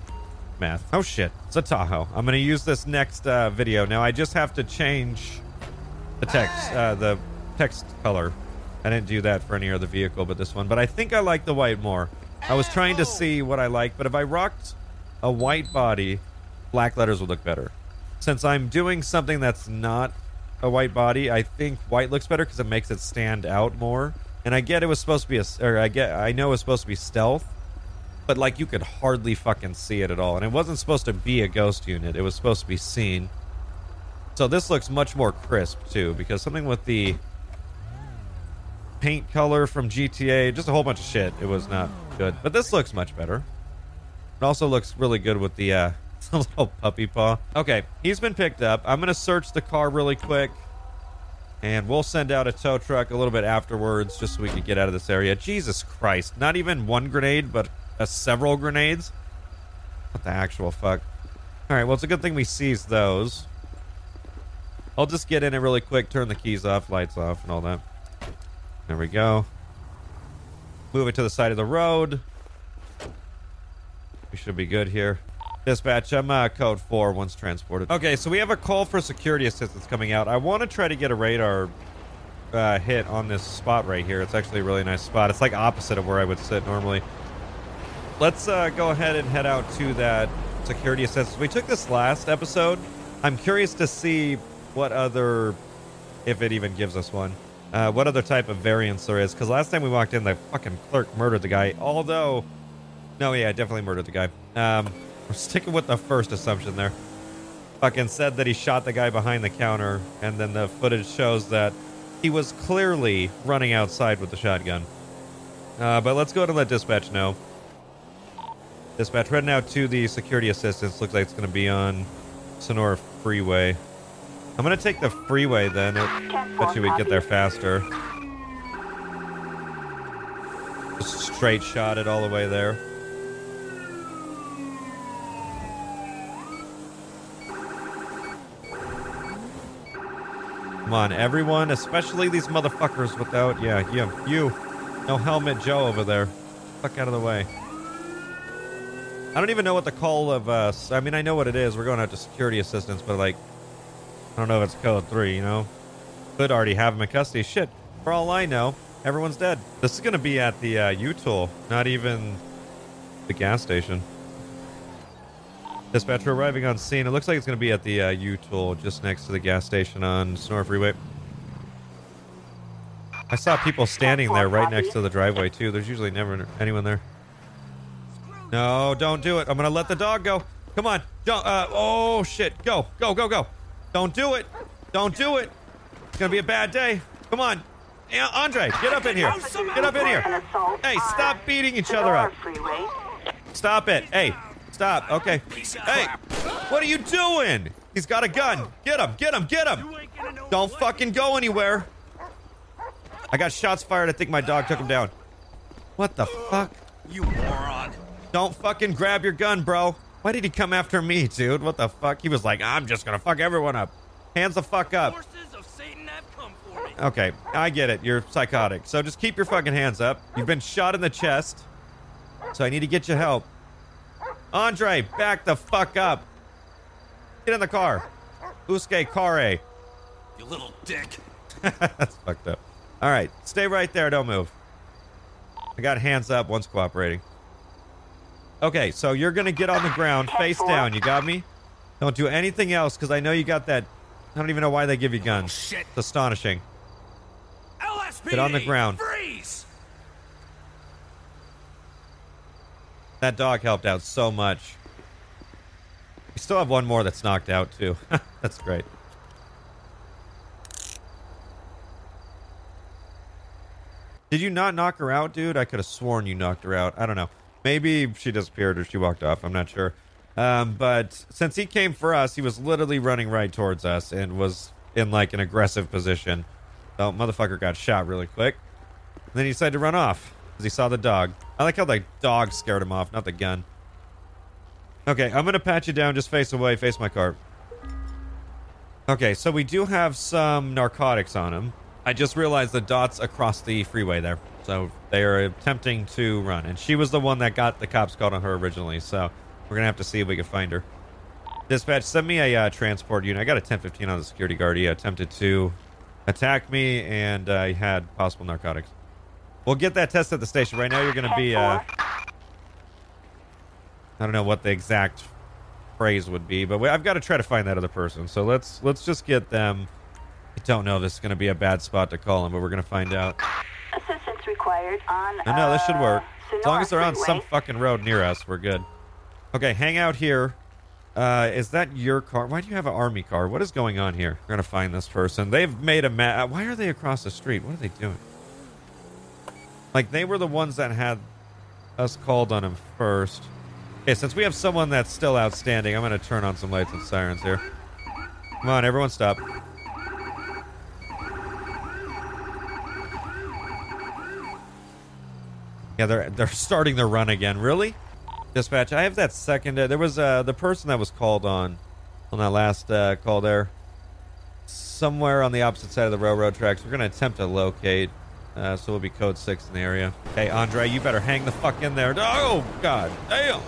math. Oh, shit. It's a Tahoe. I'm to use this next uh, video. Now, I just have to change the text, uh, the text color. I didn't do that for any other vehicle but this one. But I think I like the white more. I was trying to see what I like, but if I rocked a white body, black letters would look better. Since I'm doing something that's not a white body, I think white looks better because it makes it stand out more. And I get it was supposed to be a, or I get, I know it was supposed to be stealth, but like you could hardly fucking see it at all. And it wasn't supposed to be a ghost unit; it was supposed to be seen. So this looks much more crisp too, because something with the paint color from GTA, just a whole bunch of shit. It was not good, but this looks much better. It also looks really good with the uh, little puppy paw. Okay, he's been picked up. I'm gonna search the car really quick, and we'll send out a tow truck a little bit afterwards, just so we can get out of this area. Jesus Christ! Not even one grenade, but uh, several grenades. What the actual fuck? All right, well, it's a good thing we seized those. I'll just get in it really quick, turn the keys off, lights off, and all that. There we go. Move it to the side of the road. We should be good here. Dispatch, I'm uh, code 4 once transported. Okay, so we have a call for security assistance coming out. I want to try to get a radar uh, hit on this spot right here. It's actually a really nice spot. It's like opposite of where I would sit normally. Let's uh, go ahead and head out to that security assistance. We took this last episode. I'm curious to see what other, if it even gives us one, uh, what other type of variance there is. Because last time we walked in, the fucking clerk murdered the guy. Although, no, yeah, definitely murdered the guy. Um, we're sticking with the first assumption there. Fucking said that he shot the guy behind the counter, and then the footage shows that he was clearly running outside with the shotgun. Uh, but let's go to let dispatch know. Dispatch, heading out to the security assistance. Looks like it's going to be on Sonora Freeway. I'm going to take the freeway then. It bet you we'd get there faster. Just straight shot it all the way there. Come on, everyone, especially these motherfuckers without, yeah, you, you, no helmet Joe over there. Fuck out of the way. I don't even know what the call of, uh, I mean, I know what it is. We're going out to security assistance, but like, I don't know if it's code three, you know? Could already have him in custody. Shit, for all I know, everyone's dead. This is to be at the, uh, U-Tool, not even the gas station. Dispatcher arriving on scene. It looks like it's going to be at the uh, U-Tool, just next to the gas station on Sonora Freeway. I saw people standing there right next to the driveway too. There's usually never anyone there. No, don't do it. I'm gonna let the dog go. Come on. Don't. Uh, oh shit. Go. Go. Go. Go. Don't do it. Don't do it. It's gonna be a bad day. Come on. Andre, get up in here. Get up in here. Hey, stop beating each other up. Stop it. Hey, stop. Okay. Hey, what are you doing? He's got a gun. Get him. Get him. Get him. Don't fucking go anywhere. I got shots fired. I think my dog took him down. What the fuck? You moron. Don't fucking grab your gun, bro. Why did he come after me, dude? What the fuck? He was like, I'm just gonna fuck everyone up. Hands the fuck up. Forces of Satan have come for me. Okay, I get it. You're psychotic. So just keep your fucking hands up. You've been shot in the chest. So I need to get you help. Andre, back the fuck up. Get in the car. Uske Kare. You little dick. That's fucked up. All right, stay right there. Don't move. I got hands up. One's cooperating. Okay, so you're gonna get on the ground, face down. You got me? Don't do anything else, because I know you got that. I don't even know why they give you guns. Shit. It's astonishing. LSPD. Get on the ground. Freeze. That dog helped out so much. We still have one more that's knocked out too. that's great. Did you not knock her out, dude? I could have sworn you knocked her out. I don't know. Maybe she disappeared or she walked off. I'm not sure. Um, but since he came for us, he was literally running right towards us and was in like an aggressive position. So motherfucker got shot really quick. And then he decided to run off because he saw the dog. I like how the dog scared him off, not the gun. Okay, I'm gonna pat you down. Just face away, face my car. Okay, so we do have some narcotics on him. I just realized the dots across the freeway there. So they are attempting to run. And she was the one that got the cops called on her originally. So we're going to have to see if we can find her. Dispatch, send me a uh, transport unit. I got a 1015 on the security guard. He attempted to attack me and uh, had possible narcotics. We'll get that test at the station. Right now, you're going to be. Uh, I don't know what the exact phrase would be, but we, I've got to try to find that other person. So let's let's just get them. I don't know. if This is going to be a bad spot to call them, but we're going to find out. Assistance required on. No, no, this should work. Uh, As long as they're on Sonora some fucking road near us, we're good. Okay, hang out here. Uh, is that your car? Why do you have an army car? What is going on here? We're gonna find this person. They've made a map. Why are they across the street? What are they doing? Like they were the ones that had us called on him first. Okay, since we have someone that's still outstanding, I'm gonna turn on some lights and sirens here. Come on, everyone, stop. Yeah, they're they're starting their run again. Really? Dispatch, I have that second. Uh, there was uh, the person that was called on on that last uh, call there, somewhere on the opposite side of the railroad tracks. We're gonna attempt to locate. Uh, so we'll be code six in the area. Hey, Andre, you better hang the fuck in there. Oh God, damn!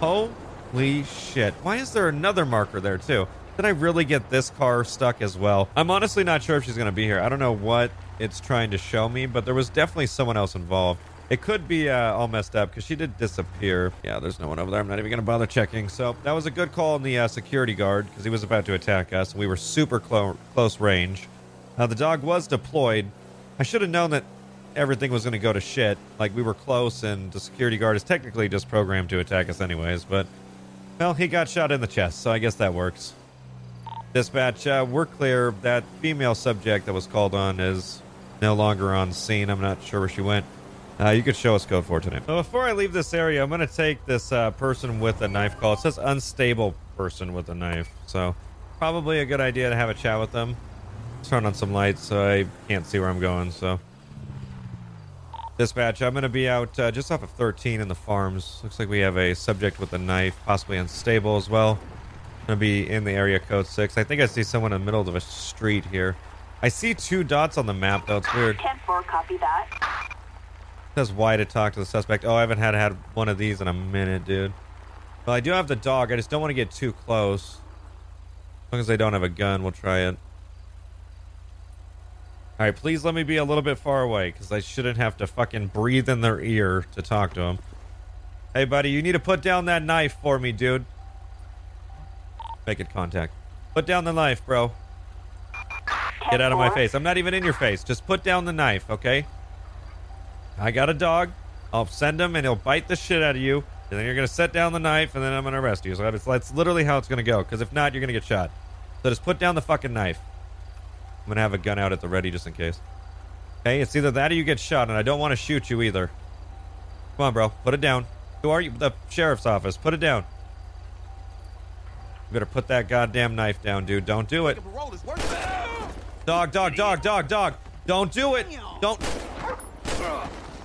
Holy shit! Why is there another marker there too? Did I really get this car stuck as well? I'm honestly not sure if she's gonna be here. I don't know what it's trying to show me, but there was definitely someone else involved. It could be uh, all messed up because she did disappear. Yeah, there's no one over there. I'm not even going to bother checking. So that was a good call on the uh, security guard because he was about to attack us. We were super clo- close range. Uh, the dog was deployed. I should have known that everything was going to go to shit. Like we were close, and the security guard is technically just programmed to attack us anyways. But well, he got shot in the chest, so I guess that works. Dispatch, uh, we're clear. That female subject that was called on is no longer on scene. I'm not sure where she went. Uh, you could show us code for today. So before I leave this area, I'm going to take this uh, person with a knife call. It says unstable person with a knife. So probably a good idea to have a chat with them. Turn on some lights so I can't see where I'm going. So dispatch, I'm going to be out uh, just off of 13 in the farms. Looks like we have a subject with a knife, possibly unstable as well. Going to be in the area code 6. I think I see someone in the middle of a street here. I see two dots on the map, though. It's weird. 10-4, copy that. says why to talk to the suspect. Oh, I haven't had had one of these in a minute, dude. Well, I do have the dog. I just don't want to get too close. As long as they don't have a gun, we'll try it. All right, please let me be a little bit far away because I shouldn't have to fucking breathe in their ear to talk to them. Hey, buddy, you need to put down that knife for me, dude. Make it contact. Put down the knife, bro. Get out of my face. I'm not even in your face. Just put down the knife, okay? I got a dog. I'll send him and he'll bite the shit out of you. And then you're going to set down the knife and then I'm going to arrest you. So that's, that's literally how it's going to go. Because if not, you're going to get shot. So just put down the fucking knife. I'm going to have a gun out at the ready just in case. Okay, it's either that or you get shot, and I don't want to shoot you either. Come on, bro. Put it down. Who are you? The sheriff's office. Put it down. You better put that goddamn knife down, dude. Don't do it. Parole is worth Dog, dog, dog, dog, dog. Don't do it. Don't.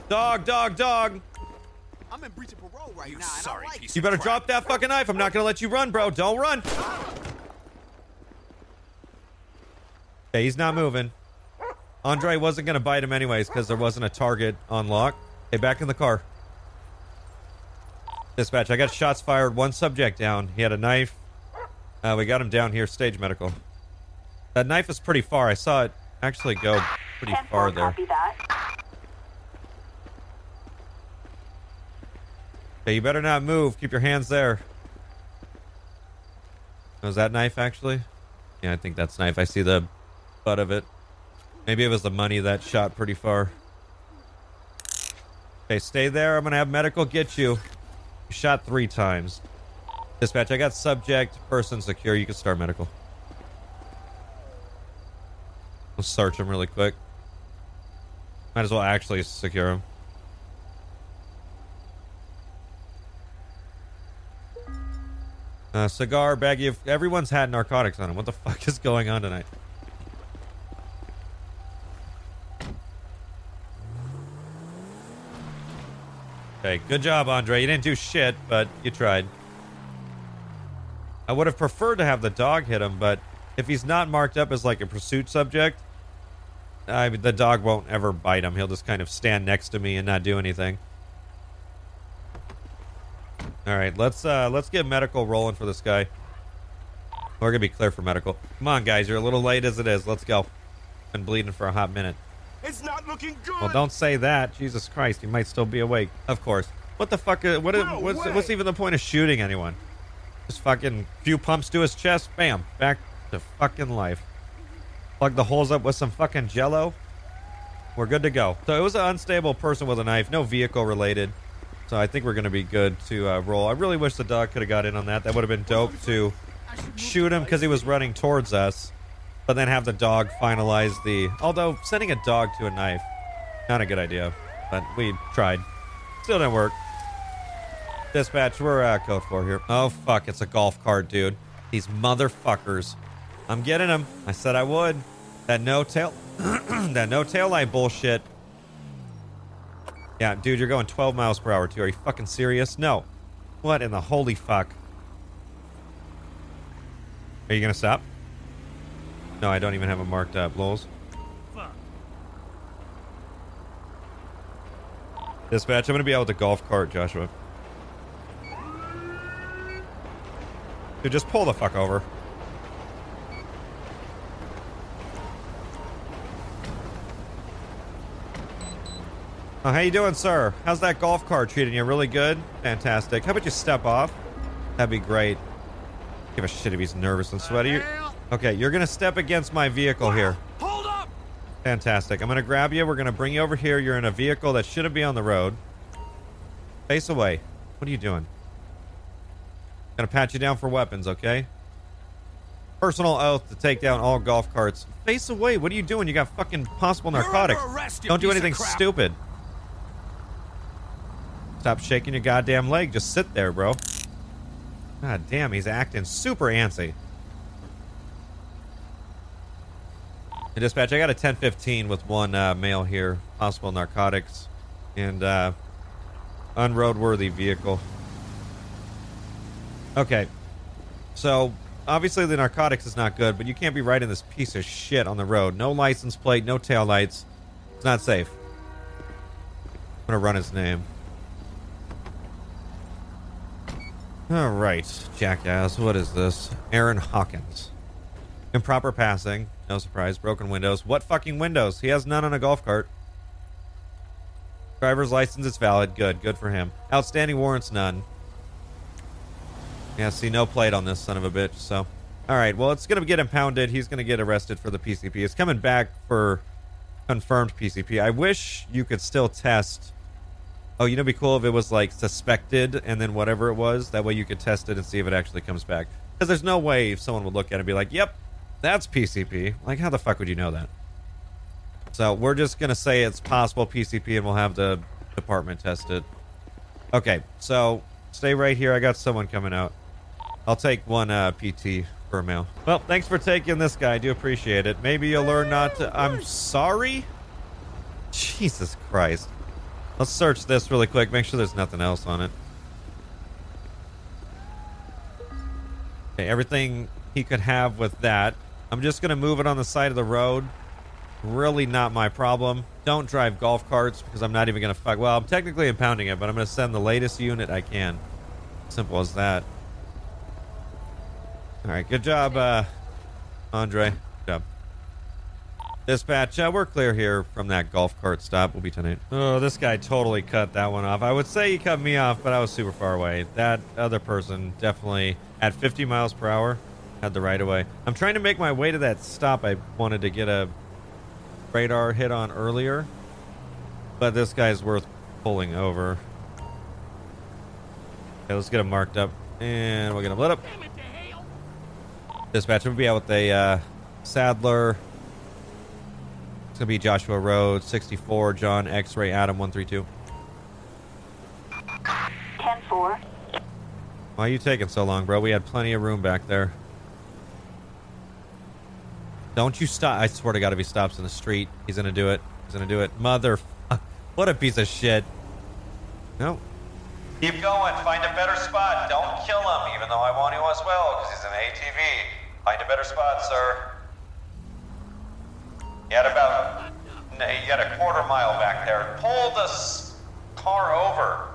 Dog, dog, dog. I'm in breach of parole right You now. sorry like piece. You better drop that fucking knife. I'm not gonna let you run, bro. Don't run. Okay, he's not moving. Andre wasn't gonna bite him anyways because there wasn't a target on lock. Hey, back in the car. Dispatch, I got shots fired. One subject down. He had a knife. Uh, we got him down here. Stage medical. That knife is pretty far. I saw it actually go pretty 10-4, far there. Okay, you better not move. Keep your hands there. Was that knife actually? Yeah, I think that's knife. I see the butt of it. Maybe it was the money that shot pretty far. Okay, stay there. I'm gonna have medical get you. You shot three times. Dispatch, I got subject, person secure. You can start medical. Let's search him really quick. Might as well actually secure him. Uh, cigar, baggie. Everyone's had narcotics on him. What the fuck is going on tonight? Okay, good job, Andre. You didn't do shit, but you tried. I would have preferred to have the dog hit him, but if he's not marked up as like a pursuit subject, I mean, the dog won't ever bite him. He'll just kind of stand next to me and not do anything. All right, let's uh let's get medical rolling for this guy. We're gonna be clear for medical. Come on, guys, you're a little late as it is. Let's go. Been bleeding for a hot minute. It's not looking good. Well, don't say that. Jesus Christ, you might still be awake. Of course. What the fuck? Is, what? is- No what's, what's even the point of shooting anyone? Just fucking few pumps to his chest. Bam, back to fucking life. Plug the holes up with some fucking Jello. We're good to go. So it was an unstable person with a knife, no vehicle related. So I think we're gonna be good to uh, roll. I really wish the dog could have got in on that. That would have been dope to shoot him because he was running towards us, but then have the dog finalize the. Although sending a dog to a knife, not a good idea, but we tried. Still didn't work. Dispatch, we're at code four here. Oh fuck, it's a golf cart, dude. These motherfuckers. I'm getting them. I said I would. That no tail, that no tail light bullshit. Yeah, dude, you're going 12 miles per hour too. Are you fucking serious? No. What in the holy fuck? Are you gonna stop? No, I don't even have it marked up. Lols. Dispatch, I'm gonna be out with golf cart, Joshua. Dude, just pull the fuck over. Oh, how you doing, sir? How's that golf cart treating you? Really good? Fantastic. How about you step off? That'd be great. Give a shit if he's nervous and sweaty. Okay, you're gonna step against my vehicle here. Hold up. Fantastic. I'm gonna grab you. We're gonna bring you over here. You're in a vehicle that shouldn't be on the road. Face away. What are you doing? Gonna pat you down for weapons, okay? Personal oath to take down all golf carts. Face away. What are you doing? You got fucking possible narcotics. arrest, Don't do anything stupid. Stop shaking your goddamn leg. Just sit there, bro. God damn, he's acting super antsy. Dispatch, I got a 1015 with one uh, male here. Possible narcotics and uh, unroadworthy vehicle. Okay. So, obviously the narcotics is not good, but you can't be riding this piece of shit on the road. No license plate, no tail lights. It's not safe. I'm to run his name. All right, jackass. What is this? Aaron Hawkins. Improper passing. No surprise. Broken windows. What fucking windows? He has none on a golf cart. Driver's license is valid. Good. Good for him. Outstanding warrants, none. Yeah, see, no plate on this son of a bitch, so. Alright, well, it's going to get impounded. He's going to get arrested for the PCP. It's coming back for confirmed PCP. I wish you could still test. Oh, you know, be cool if it was like suspected and then whatever it was. That way you could test it and see if it actually comes back. Because there's no way someone would look at it and be like, yep, that's PCP. Like, how the fuck would you know that? So we're just going to say it's possible PCP and we'll have the department test it. Okay, so stay right here. I got someone coming out. I'll take one uh, PT a male. Well, thanks for taking this guy. I do appreciate it. Maybe you'll learn not to. I'm sorry? Jesus Christ. Let's search this really quick. Make sure there's nothing else on it. Okay, everything he could have with that. I'm just going to move it on the side of the road. Really not my problem. Don't drive golf carts because I'm not even going to fuck. Well, I'm technically impounding it, but I'm going to send the latest unit I can. Simple as that. All right, good job, uh, Andre. Good job. Dispatch, uh, we're clear here from that golf cart stop. We'll be tonight. Oh, this guy totally cut that one off. I would say he cut me off, but I was super far away. That other person definitely, at 50 miles per hour, had the right of way. I'm trying to make my way to that stop I wanted to get a radar hit on earlier, but this guy's worth pulling over. Okay, let's get him marked up, and we'll get him lit up. Dispatch, we'll be out with a uh, Sadler. It's gonna be Joshua Road, 64, John X-Ray Adam 132. 10 4. Why are you taking so long, bro? We had plenty of room back there. Don't you stop. I swear to God, if he stops in the street, he's going to do it. He's going to do it. Mother. What a piece of shit. No. Keep going. Find a better spot. Don't kill him, even though I want to as well, because he's an ATV. Find a better spot, sir. You had about. You got a quarter mile back there. Pull the car over.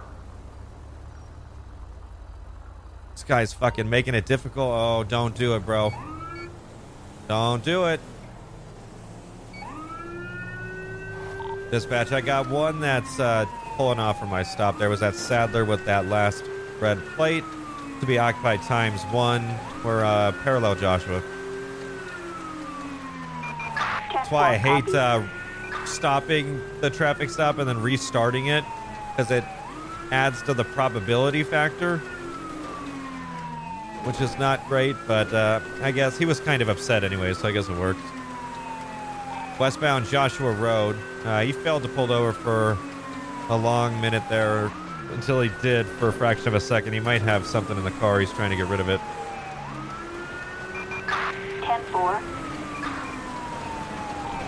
This guy's fucking making it difficult. Oh, don't do it, bro. Don't do it. Dispatch, I got one that's uh, pulling off from my stop. There was that Sadler with that last red plate to be occupied times one. We're uh, parallel Joshua. That's why I hate uh, stopping the traffic stop and then restarting it because it adds to the probability factor, which is not great. But uh, I guess he was kind of upset anyway, so I guess it worked. Westbound Joshua Road. Uh, he failed to pull over for a long minute there until he did for a fraction of a second. He might have something in the car. He's trying to get rid of it. 10-4.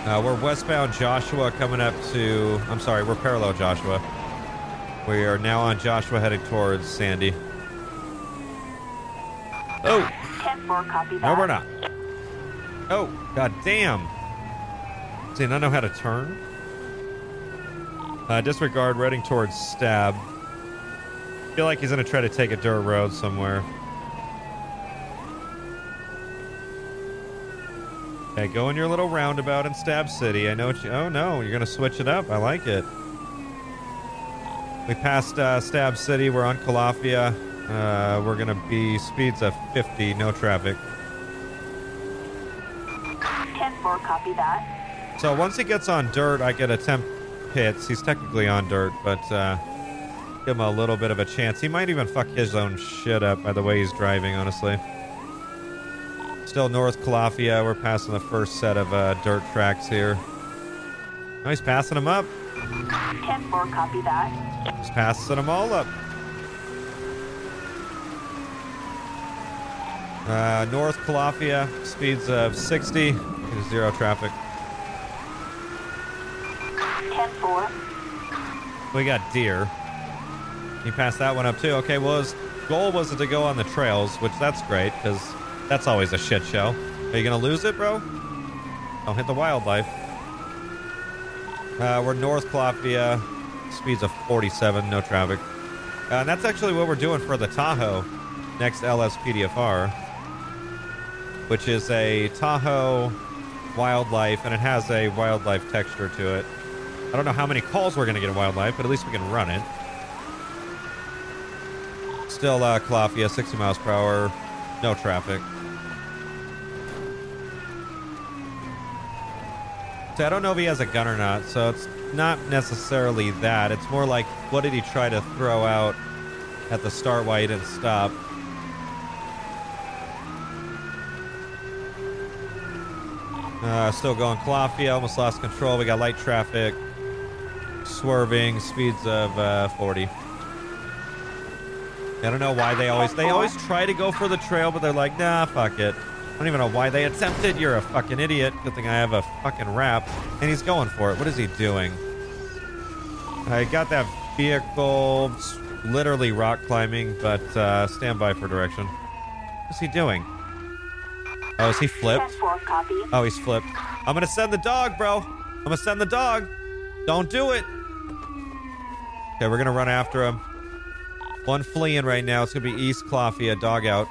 Uh, we're westbound Joshua coming up to. I'm sorry, we're parallel Joshua. We are now on Joshua heading towards Sandy. Oh, 10-4, copy that. no, we're not. Oh, god damn. See, I know how to turn. Uh, disregard, heading towards stab. Feel like he's gonna try to take a dirt road somewhere. Okay, go in your little roundabout in Stab City. I know what you. Oh no, you're gonna switch it up. I like it. We passed uh, Stab City. We're on Calafia. Uh, we're gonna be speeds of 50, no traffic. 10-4, copy that. So once he gets on dirt, I could attempt pits. He's technically on dirt, but uh, give him a little bit of a chance. He might even fuck his own shit up by the way he's driving, honestly. Still North Calafia. We're passing the first set of uh, dirt tracks here. Oh, he's passing them up. 10-4, copy that. He's passing them all up. Uh, North Calafia, speeds of 60, zero traffic. 10-4. We got deer. He passed that one up too. Okay, well his goal was to go on the trails, which that's great because that's always a shit show. Are you gonna lose it, bro? Don't hit the wildlife. Uh, we're North Calafia, speeds of 47, no traffic. Uh, and that's actually what we're doing for the Tahoe next LSPDFR, which is a Tahoe wildlife, and it has a wildlife texture to it. I don't know how many calls we're going to get in wildlife, but at least we can run it. Still, uh, Calafia, 60 miles per hour, no traffic. So I don't know if he has a gun or not, so it's not necessarily that. It's more like, what did he try to throw out at the start while he didn't stop? Uh, still going Calafia, almost lost control. We got light traffic, swerving, speeds of uh, 40. I don't know why they always they always try to go for the trail, but they're like, nah, fuck it. I don't even know why they attempted. You're a fucking idiot. Good thing I have a fucking wrap, and he's going for it. What is he doing? I got that vehicle literally rock climbing, but uh, stand by for direction. What's he doing? Oh, is he flipped? Oh, he's flipped. I'm gonna send the dog, bro. I'm gonna send the dog. Don't do it. Okay, we're gonna run after him. One fleeing right now. It's gonna be East Calafia, dog out.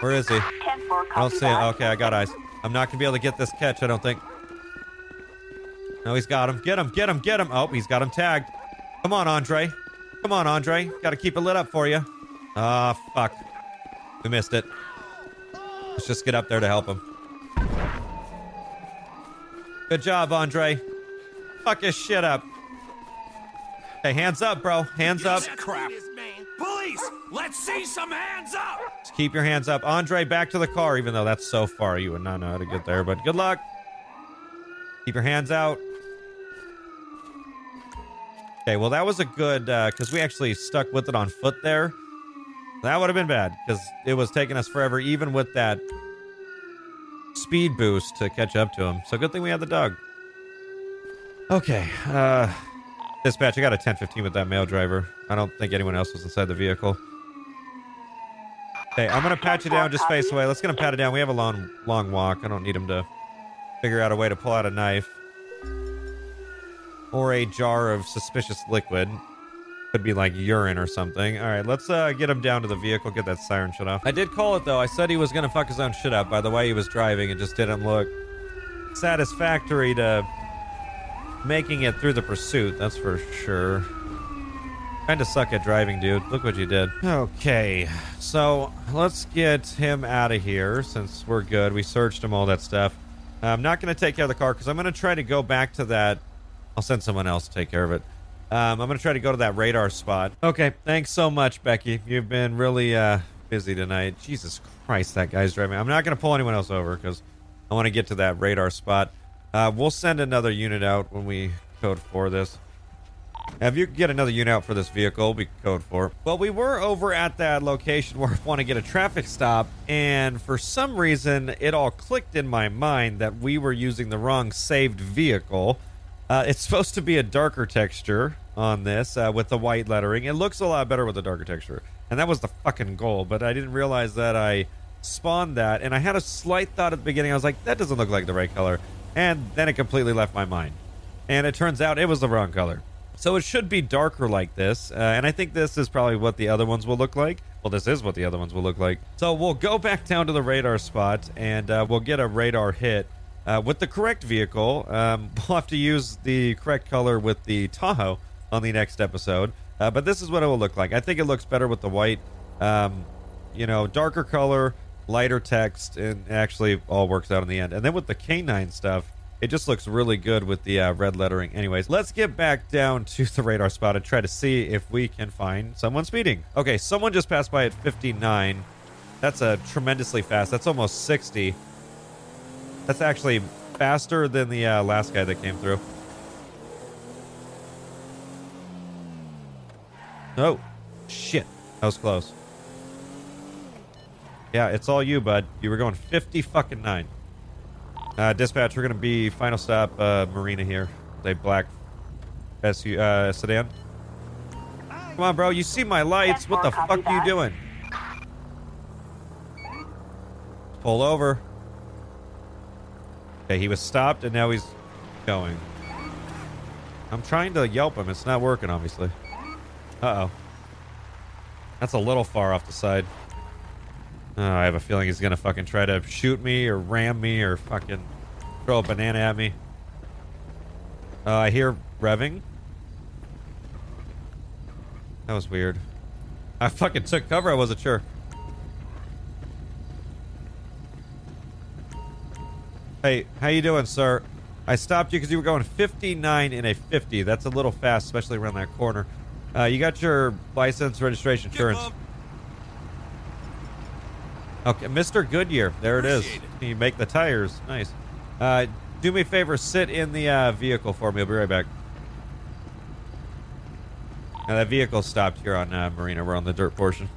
Where is he? I don't see him. Okay, I got eyes. I'm not gonna be able to get this catch, I don't think. No, he's got him. Get him, get him, get him. Oh, he's got him tagged. Come on, Andre. Come on, Andre. Gotta keep it lit up for you. Ah, fuck. We missed it. Let's just get up there to help him. Good job, Andre. Fuck his shit up. Hey, hands up, bro. Hands up. Crap. Police! Let's see some hands up! Just keep your hands up. Andre, back to the car, even though that's so far. You would not know how to get there, but good luck. Keep your hands out. Okay, well, that was a good, uh, because we actually stuck with it on foot there. That would have been bad because it was taking us forever, even with that speed boost to catch up to him. So good thing we had the dog. Okay, uh, dispatch. I got a 1015 with that male driver. I don't think anyone else was inside the vehicle. Hey, I'm gonna pat you down. Just face away. Let's get him patted down. We have a long, long walk. I don't need him to figure out a way to pull out a knife or a jar of suspicious liquid. Could be like urine or something. All right, let's uh, get him down to the vehicle. Get that siren shut off. I did call it though. I said he was gonna fuck his own shit up by the way he was driving. It just didn't look satisfactory to making it through the pursuit. That's for sure. Kind of suck at driving, dude. Look what you did. Okay, so let's get him out of here since we're good. We searched him, all that stuff. I'm not going to take care of the car because I'm going to try to go back to that. I'll send someone else to take care of it. Um, I'm going to try to go to that radar spot. Okay, thanks so much, Becky. You've been really uh, busy tonight. Jesus Christ, that guy's driving. I'm not going to pull anyone else over because I want to get to that radar spot. Uh, we'll send another unit out when we code for this. If you get another unit out for this vehicle, we code for. Well, we were over at that location where I want to get a traffic stop, and for some reason, it all clicked in my mind that we were using the wrong saved vehicle. Uh, it's supposed to be a darker texture on this uh, with the white lettering. It looks a lot better with the darker texture, and that was the fucking goal. But I didn't realize that I spawned that, and I had a slight thought at the beginning. I was like, that doesn't look like the right color, and then it completely left my mind. And it turns out it was the wrong color. So it should be darker like this, uh, and I think this is probably what the other ones will look like. Well, this is what the other ones will look like. So we'll go back down to the radar spot, and uh, we'll get a radar hit uh, with the correct vehicle. Um, we'll have to use the correct color with the Tahoe on the next episode. Uh, but this is what it will look like. I think it looks better with the white. Um, you know, darker color, lighter text, and actually all works out in the end. And then with the canine stuff, it just looks really good with the uh, red lettering. Anyways, let's get back down to the radar spot and try to see if we can find someone speeding. Okay, someone just passed by at 59. That's a tremendously fast. That's almost 60. That's actually faster than the uh, last guy that came through. Oh, shit. That was close. Yeah, it's all you, bud. You were going 50 fucking 9. Uh, dispatch, we're going to be final stop uh, Marina here. A black SU, uh, sedan. Come on, bro. You see my lights. What the fuck are you doing? Pull over. Okay, he was stopped and now he's going. I'm trying to yelp him. It's not working, obviously. Uh-oh. That's a little far off the side. Oh, I have a feeling he's gonna fucking try to shoot me or ram me or fucking throw a banana at me. Uh, I hear revving. That was weird. I fucking took cover. I wasn't sure. Hey, how you doing, sir? I stopped you because you were going 59 in a 50. That's a little fast, especially around that corner. Uh, you got your license, registration, insurance. Okay, Mr. Goodyear. There it is. You make the tires. Nice. Uh, do me a favor, sit in the uh, vehicle for me. I'll be right back. Now that vehicle stopped here on uh, Marina. We're on the dirt portion.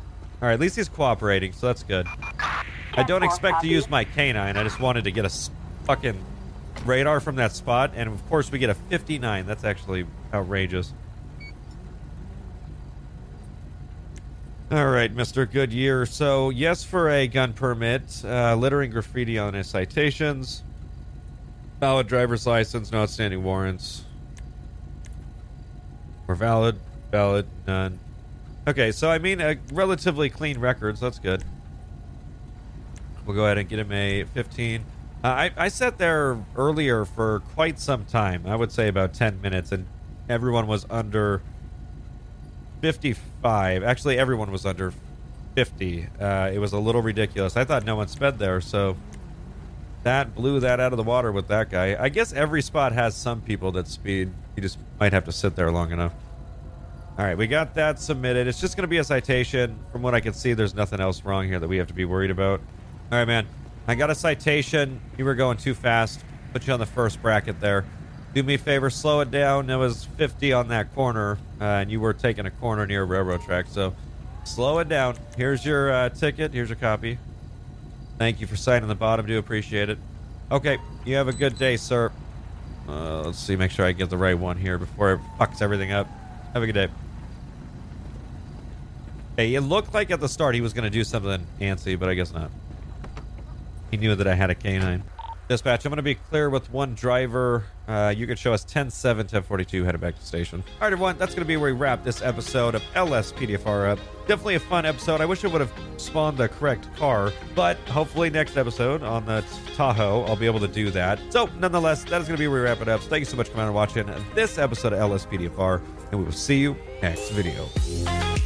All right, at least he's cooperating, so that's good. I don't expect to use my canine. I just wanted to get a fucking radar from that spot, and of course we get a 59. That's actually outrageous. All right, Mr. Goodyear. So, yes, for a gun permit, uh, littering graffiti on his citations, valid driver's license, no outstanding warrants. Or valid, valid, none. Okay, so I mean, a relatively clean record, so that's good. We'll go ahead and get him a 15. Uh, I, I sat there earlier for quite some time. I would say about 10 minutes, and everyone was under 55. Actually, everyone was under 50. Uh, it was a little ridiculous. I thought no one sped there, so that blew that out of the water with that guy. I guess every spot has some people that speed. You just might have to sit there long enough. All right, we got that submitted. It's just going to be a citation. From what I can see, there's nothing else wrong here that we have to be worried about. All right, man. I got a citation. You were going too fast. Put you on the first bracket there. Do me a favor, slow it down. It was 50 on that corner, uh, and you were taking a corner near a railroad track. So Slow it down. Here's your uh, ticket. Here's your copy. Thank you for signing the bottom. Do appreciate it. Okay, you have a good day, sir. Uh, let's see, make sure I get the right one here before it fucks everything up. Have a good day. Hey, it looked like at the start he was going to do something antsy, but I guess not. He knew that I had a canine. Dispatch, I'm going to be clear with one driver. Uh, you can show us 10-7, 1042, headed back to station. All right, everyone, that's going to be where we wrap this episode of LSPDFR up. Definitely a fun episode. I wish it would have spawned the correct car, but hopefully next episode on the Tahoe, I'll be able to do that. So, nonetheless, that is going to be where we wrap it up. So thank you so much for coming and watching this episode of LSPDFR, and we will see you next video.